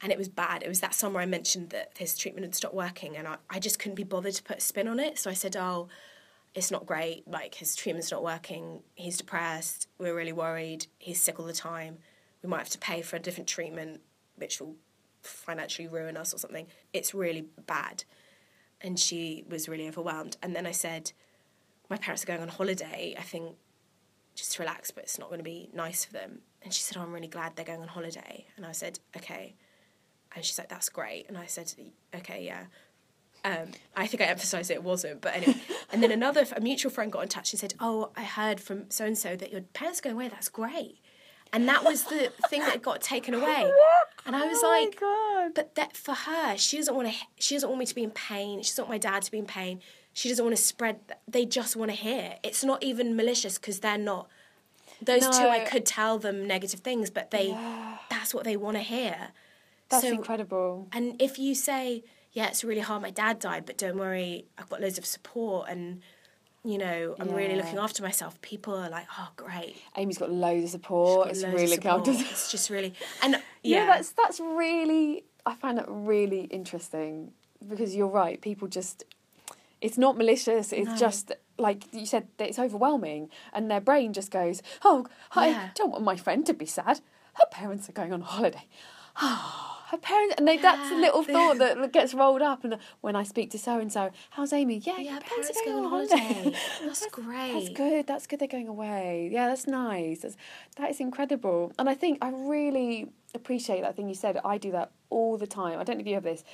And it was bad. It was that summer I mentioned that his treatment had stopped working, and I, I just couldn't be bothered to put a spin on it. So I said, Oh, it's not great. Like, his treatment's not working. He's depressed. We're really worried. He's sick all the time. We might have to pay for a different treatment, which will financially ruin us or something. It's really bad and she was really overwhelmed. And then I said, My parents are going on holiday. I think just to relax, but it's not going to be nice for them. And she said, oh, I'm really glad they're going on holiday. And I said, Okay. And she's like, That's great. And I said, Okay, yeah. Um, I think I emphasised it wasn't, but anyway. And then another, a mutual friend got in touch and said, Oh, I heard from so and so that your parents are going away. That's great. And that was the thing that got taken away. And I was Oh my like, God. but that for her, she doesn't want to. She doesn't want me to be in pain. She doesn't want my dad to be in pain. She doesn't want to spread. They just want to hear. It's not even malicious because they're not. Those two, I could tell them negative things, but they. That's what they want to hear. That's So- incredible. And if you say, "Yeah, it's really hard. My dad died, but don't worry, I've got loads of support, and you know, I'm really looking after myself," people are like, "Oh, great." Amy's got loads of support. It's really support. It's just really and Yeah. yeah, that's that's really. I find that really interesting because you're right. People just. It's not malicious. It's No. just like you said. that It's overwhelming, and their brain just goes, "Oh, I Yeah. don't want my friend to be sad. Her parents are going on holiday. Ah. Her parents." And they, that's a little thought that gets rolled up. And when I speak to so and so, how's Amy? Yeah, Yeah, parents are go on holiday. holiday. That's great. That's good. That's good. They're going away. Yeah, that's nice. That's, that is incredible. And I think I really appreciate that thing you said. I do that all the time. I don't know if you have this.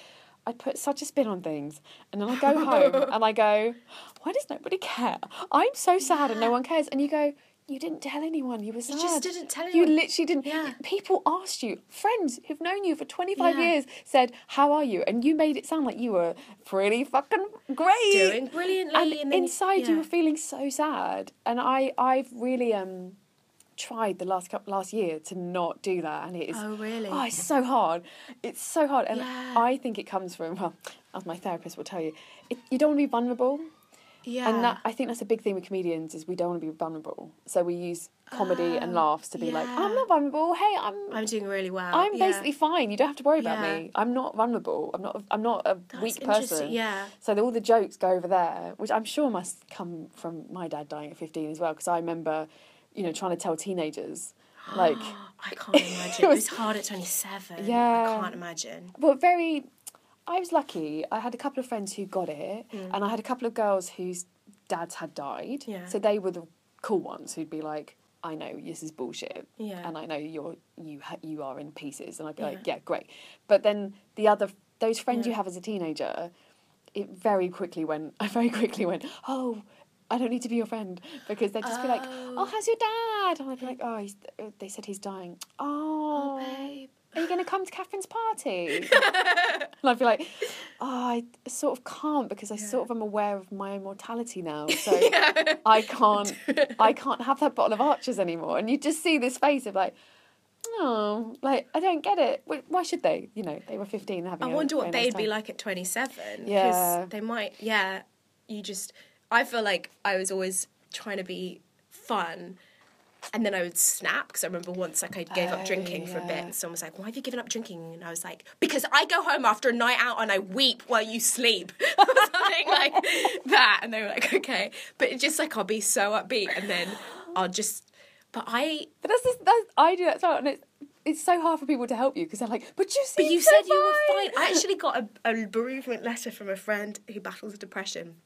I put such a spin on things, and then I go home and I go, "Why does nobody care? I'm so sad and no one cares." And you go, "You didn't tell anyone. You were sad. just didn't tell anyone. You anyone." literally didn't. Yeah. People asked you. Friends who've known you for 25 Yeah. years said, "How are you?" And you made it sound like you were pretty fucking great, Doing brilliantly, And, and then- inside, you yeah. were feeling so sad. And I, I've really um tried the last couple last year to not do that, and it is. Oh, really? Oh, it's so hard. It's so hard, and Yeah. I think it comes from well, as my therapist will tell you, it, you don't want to be vulnerable. Yeah. And that I think that's a big thing with comedians is we don't want to be vulnerable. So we use comedy and ah, laughs to be like, Oh. I'm not vulnerable. Hey, I'm I'm doing really well. I'm yeah. basically fine. You don't have to worry about Yeah. me. I'm not vulnerable. I'm not. I'm not a That's weak person. yeah. So all the jokes go over there, which I'm sure must come from my dad dying at 15 as well. Because I remember, you know, trying to tell teenagers, like, I can't imagine. it, was- was, hard at 27. Yeah. I can't imagine. But very. I was lucky. I had a couple of friends who got it, and I had a couple of girls whose dads had died. Mm. Yeah. So they were the cool ones who'd be like, "I know this is bullshit, Yeah. and I know you're you ha- you are in pieces," and I'd be like, Yeah. "Yeah, great." But then the other those friends you have as a teenager, it very quickly went. I very quickly went, "Oh." I don't need to be your friend because they'd just be like, oh, how's your dad? And I'd be like, oh, he's, they said he's dying. Oh, babe. Are you going to come to Catherine's party? and I'd be like, oh, I sort of can't because I sort of am aware of my own mortality now. So I can't, I can't have that bottle of Archers anymore. And you just see this face of like, oh, like I don't get it. Why should they? You know, they were fifteen having. I a wonder what they'd be like at twenty-seven. Yeah. They might, yeah. You just, I feel like I was always trying to be fun. And then I would snap because I remember once like I gave Oh, up drinking for a yeah. bit. Someone was like, "Why have you given up drinking?" And I was like, "Because I go home after a night out and I weep while you sleep, or something like that." And they were like, "Okay," but it's just like I'll be so upbeat, and then I'll just. But I But that's, just, that's I do that as well, and it's it's so hard for people to help you because they're like, but you But you so said you were fine. I actually got a, a bereavement letter from a friend who battles depression.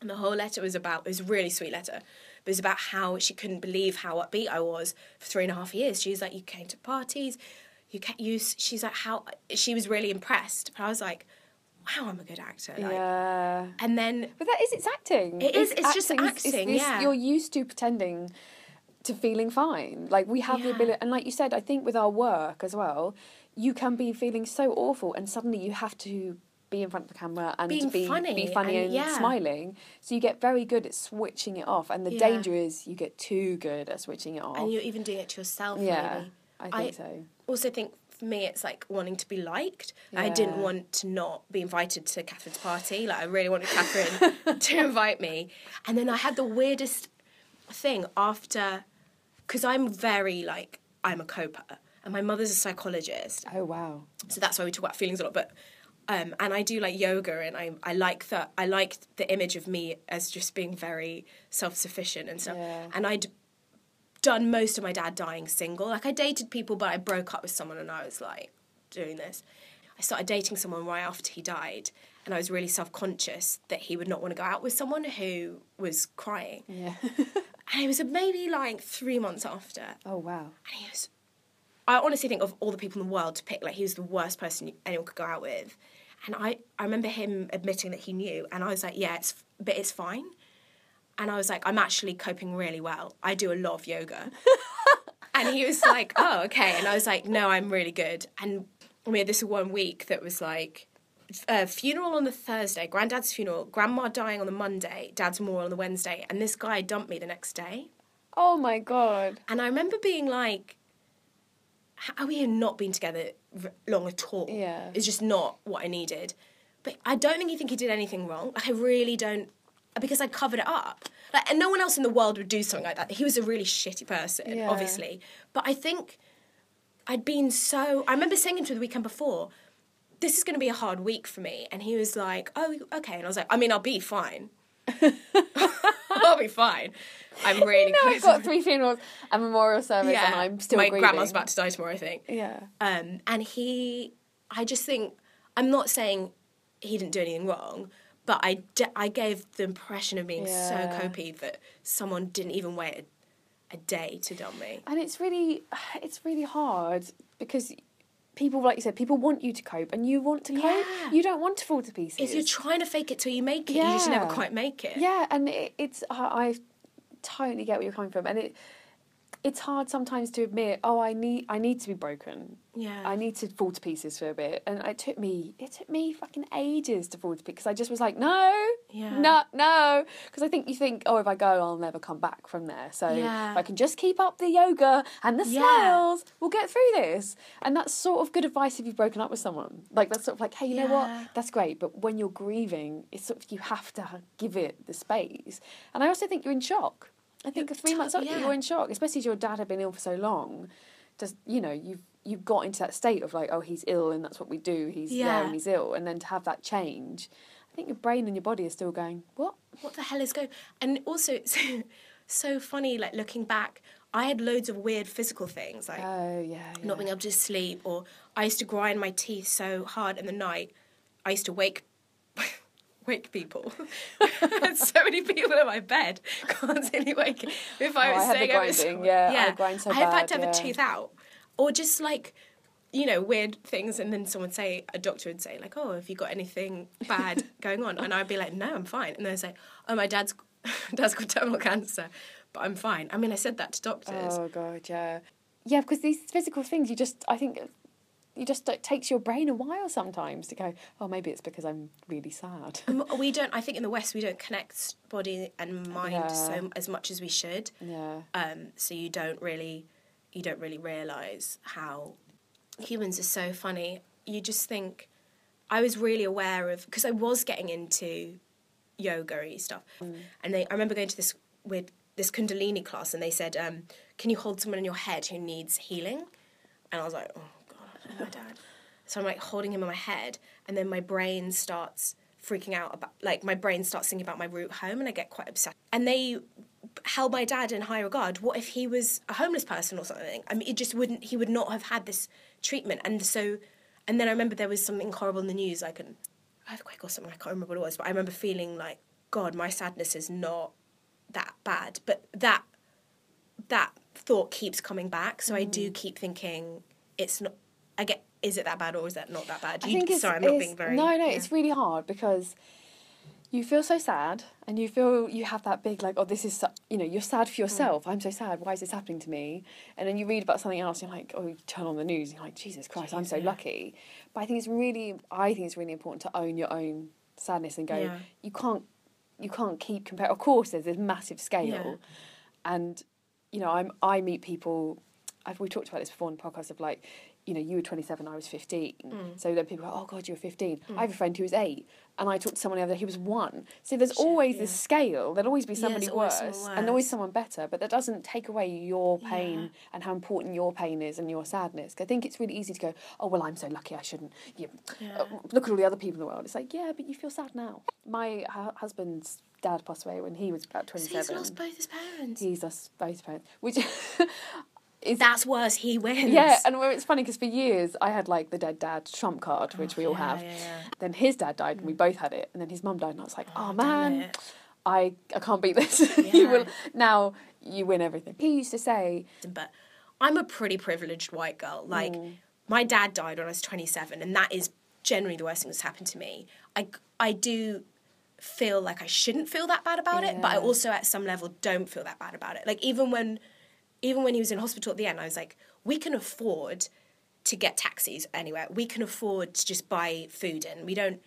And the whole letter was about, it was a really sweet letter, but it was about how she couldn't believe how upbeat I was for three and a half years. She was like, You came to parties, you ca use." she's like, How, she was really impressed. But I was like, Wow, I'm a good actor. Like, Yeah. And then, But that is it's acting. It is, it's just acting, this- yeah. You're used to pretending to feeling fine. Like we have the ability, and like you said, I think with our work as well, you can be feeling so awful, and suddenly you have to be in front of the camera and Being be funny be funny and- and, yeah. smiling. So you get very good at switching it off, and the Yeah. danger is you get too good at switching it off. and you're even doing it to yourself, yeah, maybe. I think so. also think for me it's like wanting to be liked. I didn't want to not be invited to Catherine's party. Like I really wanted Catherine to invite me. And then I had the weirdest thing after because I'm very like I'm a coper and my mother's a psychologist. Oh wow. So that's why we talk about feelings a lot. But um, and I do like yoga, and I I like that I like the image of me as just being very self sufficient and stuff. Yeah. And I'd done most of my dad dying single. Like I dated people, but I broke up with someone, and I was like doing this. I started dating someone right after he died, and I was really self conscious that he would not want to go out with someone who was crying. Yeah. And it was maybe like three months after, oh wow. and he was. I honestly think of all the people in the world to pick, like he was the worst person anyone could go out with, and I I remember him admitting that he knew, and I was like, yeah, it's but it's fine, and I was like, I'm actually coping really well. I do a lot of yoga, and he was like, oh okay, and I was like, no, I'm really good, and we had this one week that was like. Uh, funeral on the Thursday, granddad's funeral, grandma dying on the Monday, dad's memorial on the Wednesday, and this guy dumped me the next day. Oh my god. And I remember being like, how we had not been together long at all. Yeah. It's just not what I needed. But I don't think he think he did anything wrong. Like, I really don't, because I covered it up. Like, and no one else in the world would do something like that. He was a really shitty person, Yeah. obviously. But I think I'd been so. I remember saying to him the weekend before, this is going to be a hard week for me. And he was like, oh, okay. And I was like, I mean, I'll be fine. I'll be fine. I'm really Now I've got three funerals and memorial service, and I'm still my grieving. grandma's about to die tomorrow, I think. Yeah. Um, and he, I just think, I'm not saying he didn't do anything wrong, but I, gave the impression of being Yeah. so copy that someone didn't even wait a, a day to dump me. and it's really it's really hard because people like you said people want you to cope and you want to cope Yeah. you don't want to fall to pieces If you're trying to fake it till you make it, you just never quite make it. yeah and it, it's I, I totally get where you're coming from and it it's hard sometimes to admit oh i need i need to be broken. Yeah. i need to fall to pieces for a bit. And it took me it took me fucking ages to fall to pieces because i just was like no Yeah. no no. Because i think you think oh if i go i'll never come back from there. So Yeah. if i can just keep up the yoga and the Yeah. we'll get through this. And that's sort of good advice if you've broken up with someone. Like that's sort of like hey you know what? That's great. But when you're grieving it's sort of you have to give it the space. And i also think you're in shock i think You're three to- months up yeah. you're in shock especially as your dad had been ill for so long just you know you've you've got into that state of like oh he's ill and that's what we do he's there Yeah. and he's ill and then to have that change i think your brain and your body are still going what what the hell is going and also it's so funny like looking back i had loads of weird physical things like oh yeah, yeah. not being able to sleep or i used to grind my teeth so hard in the night i used to wake wake people so many people in my bed constantly waking if i Oh, was I saying I was- grinding, yeah, I grind so i've had to have yeah. a tooth out or just like you know weird things and then someone say a doctor would say like oh have you got anything bad going on and i'd be like no i'm fine and they'd say oh my dad's Dad's got terminal cancer, but I'm fine. I mean, I said that to doctors. Oh god, yeah, yeah. Because these physical things, you just, I think, you just it takes your brain a while sometimes to go. Oh, maybe it's because I'm really sad. We don't. I think in the West we don't connect body and mind Yeah. so as much as we should. Yeah. Um, so you don't really, you don't really realize how humans are so funny. You just think. I was really aware of because I was getting into yoga stuff, and they. I remember going to this with this Kundalini class, and they said, um, "Can you hold someone in your head who needs healing?" And I was like, "Oh My dad." So I'm like holding him in my head, and then my brain starts freaking out about, like my brain starts thinking about my route home, and I get quite upset. And they held my dad in high regard. What if he was a homeless person or something? I mean, it just wouldn't. He would not have had this treatment. And so, and then I remember there was something horrible in the news, like an earthquake or something. I can't remember what it was, but I remember feeling like, God, my sadness is not that bad. But that that thought keeps coming back. So I do Mm. keep thinking it's not. I get. Is it that bad or is that not that bad? I You- think it's, sorry, I'm not being very. No, no, yeah. it's really hard because you feel so sad and you feel you have that big like, oh, this is, so- you know, you're sad Mm. for yourself. I'm so sad. Why is this happening to me? And then you read about something else. You're like, oh, you turn on the news. And you're like, Jesus Christ, I'm so lucky. But I think it's really, I think it's really important to own your own sadness and go. Yeah. You can't, you can't keep compare. Of course, there's this massive scale, Yeah. and you know, I'm I meet people. I've we talked about this before in the podcast of like, you know, you were 27, I was 15. Mm. So then people go, oh God, you were 15. I have a friend who was eight, and I talked to someone the other day who was one. So there's always this scale. There'll always be Yeah, somebody always worse, and always someone better. But that doesn't take away your pain Yeah. and how important your pain is and your sadness. I think it's really easy to go, oh well, I'm so lucky. I shouldn't. You, uh, look at all the other people in the world. It's like, yeah, but you feel sad now. My hu- husband's dad passed away when he was about 27. So 27. he's lost both his parents. He's lost both his parents, which is That's worse. He wins. yeah, and well, it's funny because for years I had like the dead dad trump card, which we all Oh, yeah, have. yeah, yeah. Then his dad died, and we both had it. And then his mum died, and I was like, oh, damn man. I I can't beat this. you will now. You win everything. He used to say, but I'm a pretty privileged white girl. Like, Mm. my dad died when I was 27, and that is generally the worst thing that's happened to me. I, I do feel like I shouldn't feel that bad about it, but I also at some level don't feel that bad about it. Like even when, even when he was in hospital at the end, I was like, we can afford to get taxis anywhere. We can afford to just buy food in. We don't.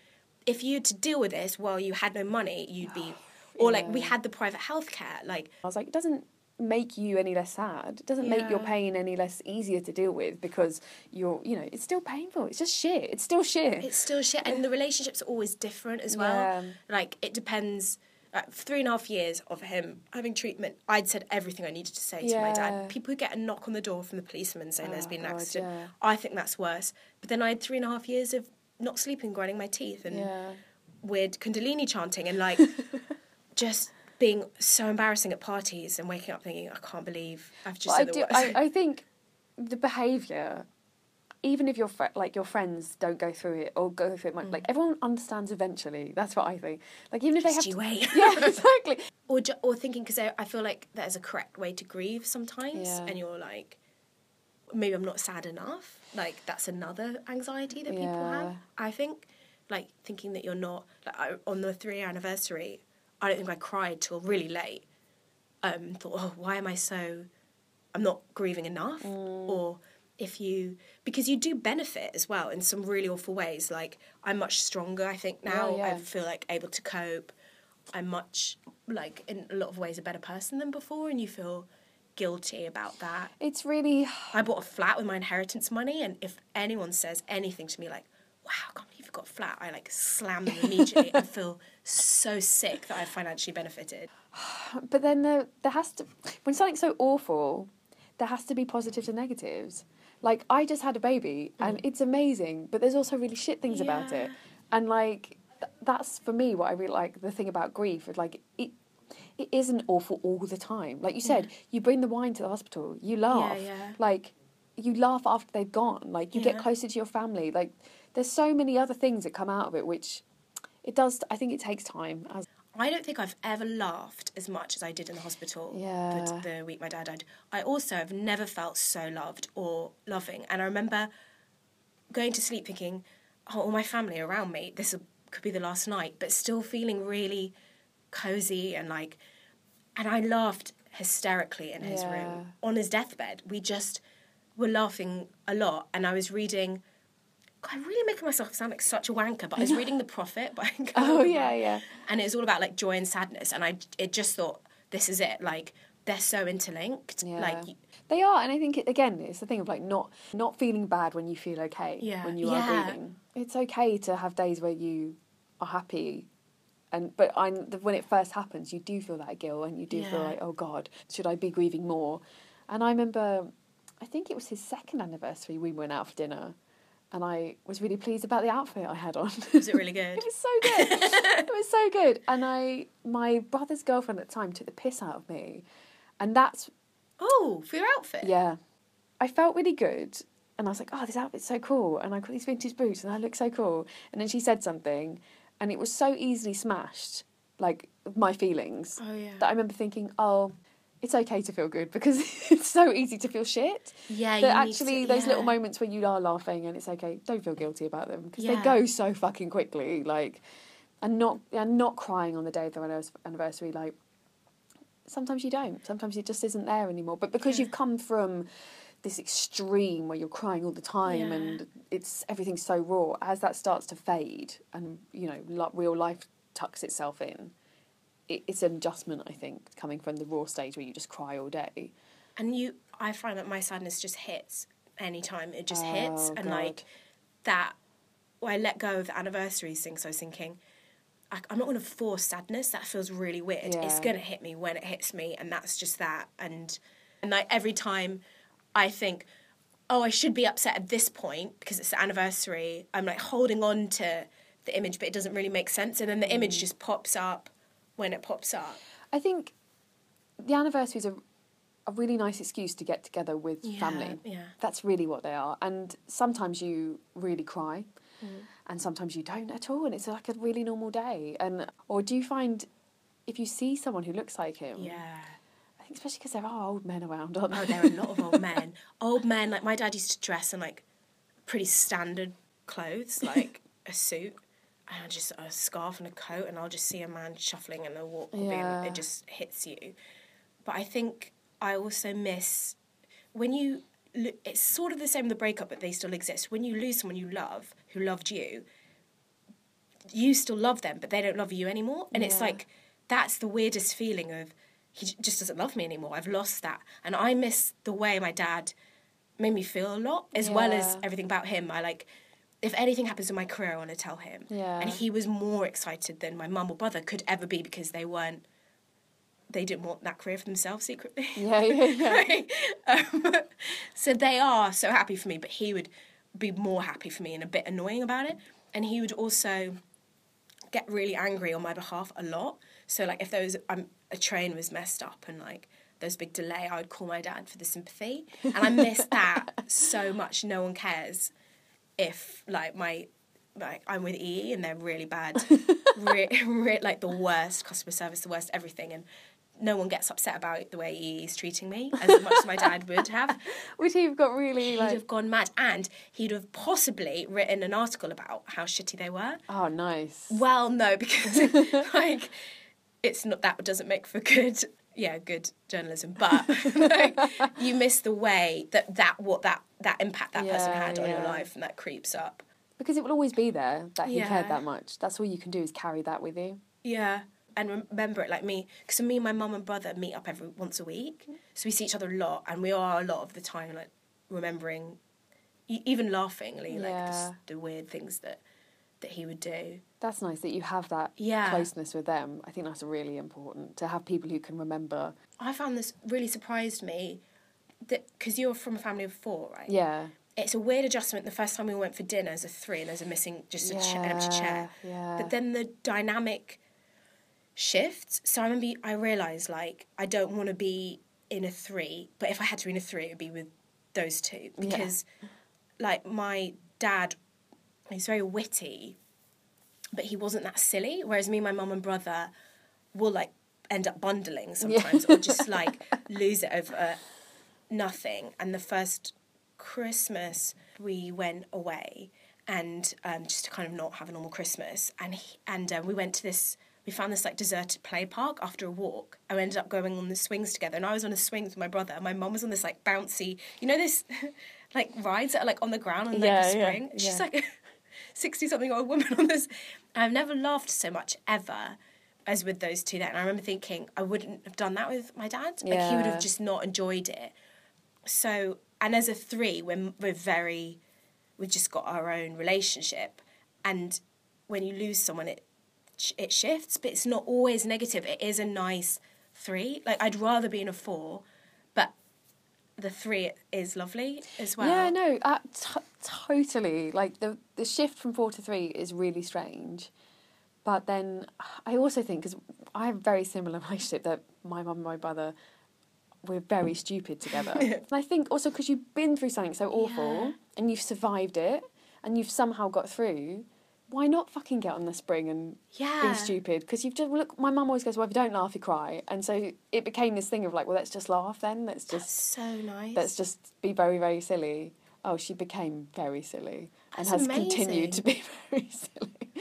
If you had to deal with this while you had no money, you'd be, or like we had the private healthcare. Like I was like, it doesn't make you any less sad. It doesn't make your pain any less easier to deal with because you're, you know, it's still painful. It's just shit. It's still shit. It's still shit, and the relationships are always different as well. Yeah. Like it depends. Like, three and a half years of him having treatment, I'd said everything I needed to say to my dad. People who get a knock on the door from the policeman saying there's oh, been an God, accident, yeah. I think that's worse. But then I had three and a half years of not sleeping, grinding my teeth, and yeah. weird Kundalini chanting, and like just being so embarrassing at parties and waking up thinking, I can't believe I've just Well, I the do. worst. I, I think the behaviour, even if your fri like your friends don't go through it or go through it, much, like everyone understands eventually. That's what I think. Like even if they have to, wait. yeah, exactly. or ju- or thinking because I, I feel like there's a correct way to grieve sometimes, Yeah. and you're like, maybe I'm not sad enough. Like that's another anxiety that people have. I think, like thinking that you're not like I, on the three year anniversary. I don't think I cried till really late. Um, thought, oh, why am I so? I'm not grieving enough, Mm. or if you because you do benefit as well in some really awful ways. Like I'm much stronger. I think oh, now Yeah, I feel like able to cope. I'm much like in a lot of ways a better person than before, and you feel guilty about that. It's really I bought a flat with my inheritance money, and if anyone says anything to me like, "Wow, I can't believe you've got a flat," I like slam them immediately. I feel so sick that I've financially benefited. But then there, there has to, when something's so awful, there has to be positives and negatives. Like, I just had a baby and mm-hmm. it's amazing, but there's also really shit things about it. And, like, th- that's for me what I really like the thing about grief. is, Like, it, it isn't awful all the time. Like you said, you bring the wine to the hospital, you laugh. yeah. Like, you laugh after they've gone. Like, you get closer to your family. Like, there's so many other things that come out of it, which it does, I think it takes time. As I don't think I've ever laughed as much as I did in the hospital Yeah. the, the week my dad died. I also have never felt so loved or loving. And I remember going to sleep thinking, oh, all my family around me, this could be the last night, but still feeling really cozy and like, and I laughed hysterically in his Yeah. room on his deathbed. We just were laughing a lot, and I was reading. I'm really making myself sound like such a wanker, but I was reading The Prophet by Oh, yeah, yeah. and it was all about like joy and sadness, and I it just thought this is it, like they're so interlinked, Yeah. like They are, and I think it, again, it's the thing of like not not feeling bad when you feel okay. Yeah. When you Yeah. are grieving, it's okay to have days where you are happy, and but I when it first happens, you do feel that guilt, and you do feel like, oh God, should I be grieving more? And I remember, I think it was his second anniversary. We went out for dinner, and I was really pleased about the outfit I had on. was it really good? It was so good. it was so good. And I, my brother's girlfriend at the time took the piss out of me, and that's oh, for your outfit, yeah. I felt really good. And I was like, oh, this outfit's so cool. And I got these vintage boots and I look so cool. And then she said something and it was so easily smashed, like my feelings, Oh, yeah. that I remember thinking, oh, it's okay to feel good because it's so easy to feel shit. Yeah, That you need actually, to- those little moments where you are laughing and it's okay, don't feel guilty about them because they go so fucking quickly. Like, and not and not crying on the day of the anniversary. Like, sometimes you don't. Sometimes it just isn't there anymore. But because you've come from this extreme where you're crying all the time Yeah. and it's everything's so raw, as that starts to fade and you know real life tucks itself in, it's an adjustment. I think coming from the raw stage where you just cry all day. And you, I find that my sadness just hits anytime it just Oh, hits, and God. like that. Well, I let go of the anniversaries thing, so I was thinking, I, I'm not going to force sadness. That feels really weird. It's going to hit me when it hits me, and that's just that. And and like every time, I think, oh, I should be upset at this point because it's the anniversary. I'm like holding on to the image, but it doesn't really make sense, and then the Mm. image just pops up when it pops up. I think the anniversaries are a really nice excuse to get together with Yeah, family. yeah. That's really what they are. And sometimes you really cry Mm. and sometimes you don't at all and it's like a really normal day. And or do you find if you see someone who looks like him, Yeah. I think especially because there are old men around, aren't Oh, there? there are a lot of old men. Old men, like my dad used to dress in like pretty standard clothes, like a suit, and just a scarf and a coat, and I'll just see a man shuffling and a walk, Yeah. it just hits you. But I think I also miss when you. It's sort of the same with the breakup, but they still exist. When you lose someone you love, who loved you, you still love them, but they don't love you anymore. And it's like that's the weirdest feeling of he just doesn't love me anymore. I've lost that, and I miss the way my dad made me feel a lot, as well as everything about him. I like if anything happens in my career, I want to tell him. Yeah. And he was more excited than my mum or brother could ever be because they weren't. They didn't want that career for themselves secretly. Yeah, yeah, yeah. Right? um, so they are so happy for me, but he would be more happy for me and a bit annoying about it. And he would also get really angry on my behalf a lot. So like if there was um, a train was messed up and like there was a big delay, I would call my dad for the sympathy, and I miss that so much. No one cares if like my like I'm with EE and they're really bad, re- re- like the worst customer service, the worst everything, and no one gets upset about the way EE is treating me as much as my dad would have. Would he have got really He'd like have gone mad, and he'd have possibly written an article about how shitty they were. Oh nice. Well, no, because like it's not that doesn't make for good, yeah, good journalism. But like, you miss the way that that what that that impact that person had on your life, and that creeps up. Because it will always be there that he cared that much. That's all you can do is carry that with you. Yeah. And remember it like me, because me and my mum and brother meet up every once a week, so we see each other a lot, and we are a lot of the time like remembering, even laughingly, like Yeah. just the weird things that that he would do. That's nice that you have that Yeah. closeness with them. I think that's really important to have people who can remember. I found this really surprised me that because you're from a family of four, right? Yeah. It's a weird adjustment. The first time we went for dinner as a three, and there's a missing just a cha- an empty chair. Yeah, yeah. But then the dynamic shifts. So I remember I realised like I don't want to be in a three, but if I had to be in a three, it would be with those two because, like, my dad, he's very witty, but he wasn't that silly. Whereas me, my mum and brother, will like end up bundling sometimes, or just like lose it over nothing. And the first Christmas, we went away and um, just to kind of not have a normal Christmas. And he, and um, we went to this we found this like deserted play park after a walk. I ended up going on the swings together, and I was on a swing with my brother. And my mum was on this like bouncy, you know, this like rides that are like on the ground and like Yeah, the yeah, spring. She's yeah. like sixty something old woman on this. I've never laughed so much ever as with those two. Then and I remember thinking I wouldn't have done that with my dad. Like he would have just not enjoyed it. So and as a three, we're we're very we've just got our own relationship, and when you lose someone, it it shifts, but it's not always negative. It is a nice three. Like I'd rather be in a four, the three is lovely as well. Yeah, no, uh, t- totally. Like the the shift from four to three is really strange, but then I also think because I have a very similar relationship that my mum and my brother we're very stupid together. and I think also because you've been through something so awful and you've survived it and you've somehow got through. Why not fucking get on the spring and Yeah. be stupid? Because you've just look. My mum always goes, "Well, if you don't laugh, you cry," and so it became this thing of like, "Well, let's just laugh then. Let's just so nice. let's just be very, very silly. Oh, she became very silly and That's has continued to be very silly.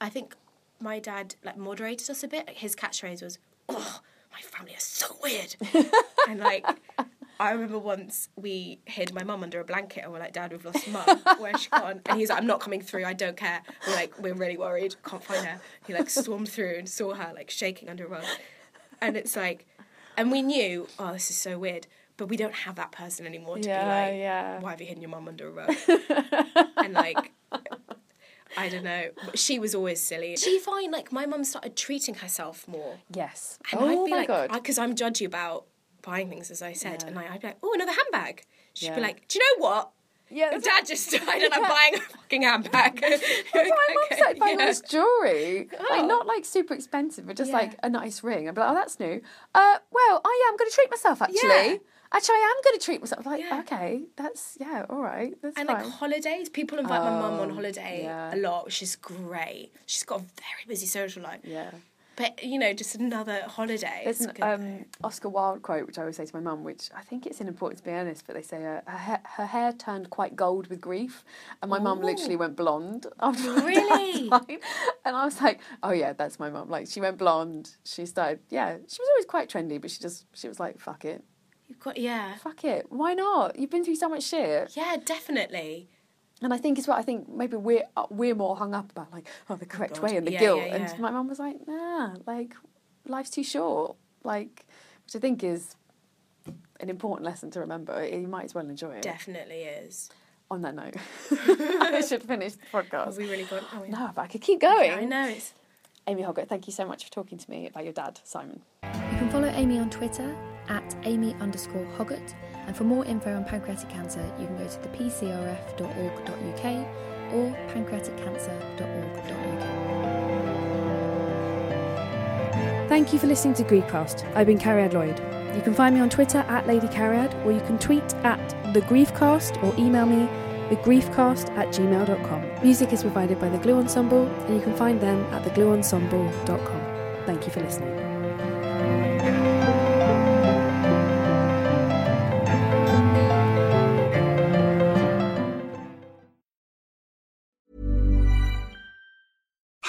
I think my dad like moderated us a bit. His catchphrase was, "Oh, my family is so weird," and like. I remember once we hid my mum under a blanket and we're like, Dad, we've lost mum. Where's she gone? And he's like, I'm not coming through. I don't care. We're like, we're really worried. Can't find her. He like stormed through and saw her like shaking under a rug. And it's like, and we knew, oh, this is so weird. But we don't have that person anymore to Yeah, be like, yeah. why have you hidden your mum under a rug? and like, I don't know. She was always silly. She find like my mum started treating herself more. Yes. And oh I'd be my like, god. because I'm judgy about buying things, as I said, and I, I'd be like, oh, another handbag. She'd be like, do you know what? Yeah, Your dad just died, and I'm buying a fucking handbag. That's why my mum started buying all this jewellery. Like Oh. not like super expensive, but just Yeah. like a nice ring. I'd be like, oh, that's new. Uh, well, oh I'm going to treat myself actually. Yeah. Actually, I am going to treat myself. Like, Yeah. okay, that's yeah, all right, that's And fine. like holidays, people invite my mum on Oh, holiday yeah. a lot, which is great. She's got a very busy social life. yeah. But you know, just another holiday. There's an um, Oscar Wilde quote which I always say to my mum, which I think it's in important to be honest, but they say uh, her, ha- her hair turned quite gold with grief, and my mum literally went blonde after Really? And I was like, oh yeah, that's my mum. Like she went blonde. She started, yeah, she was always quite trendy, but she just she was like, fuck it, You've got yeah, fuck it, why not? You've been through so much shit. yeah, definitely. And I think it's what I think maybe we're uh, we're more hung up about like oh the correct God. way and the Yeah, guilt. yeah, yeah. And my mum was like, nah, like life's too short. Like which I think is an important lesson to remember. You might as well enjoy it. Definitely is. On that note, I should finish the podcast. Have we really gone? Oh, yeah. No, but I could keep going. I know. It's, Amy Hoggart, thank you so much for talking to me about your dad, Simon. You can follow Amy on Twitter at Amy underscore Hoggart. And for more info on pancreatic cancer, you can go to thepcrf.org.uk or pancreaticcancer.org.uk. Thank you for listening to Griefcast. I've been Cariad Lloyd. You can find me on Twitter at Lady or you can tweet at The Griefcast or email me thegriefcast at gmail.com. Music is provided by The Glue Ensemble, and you can find them at theglueensemble.com. Thank you for listening.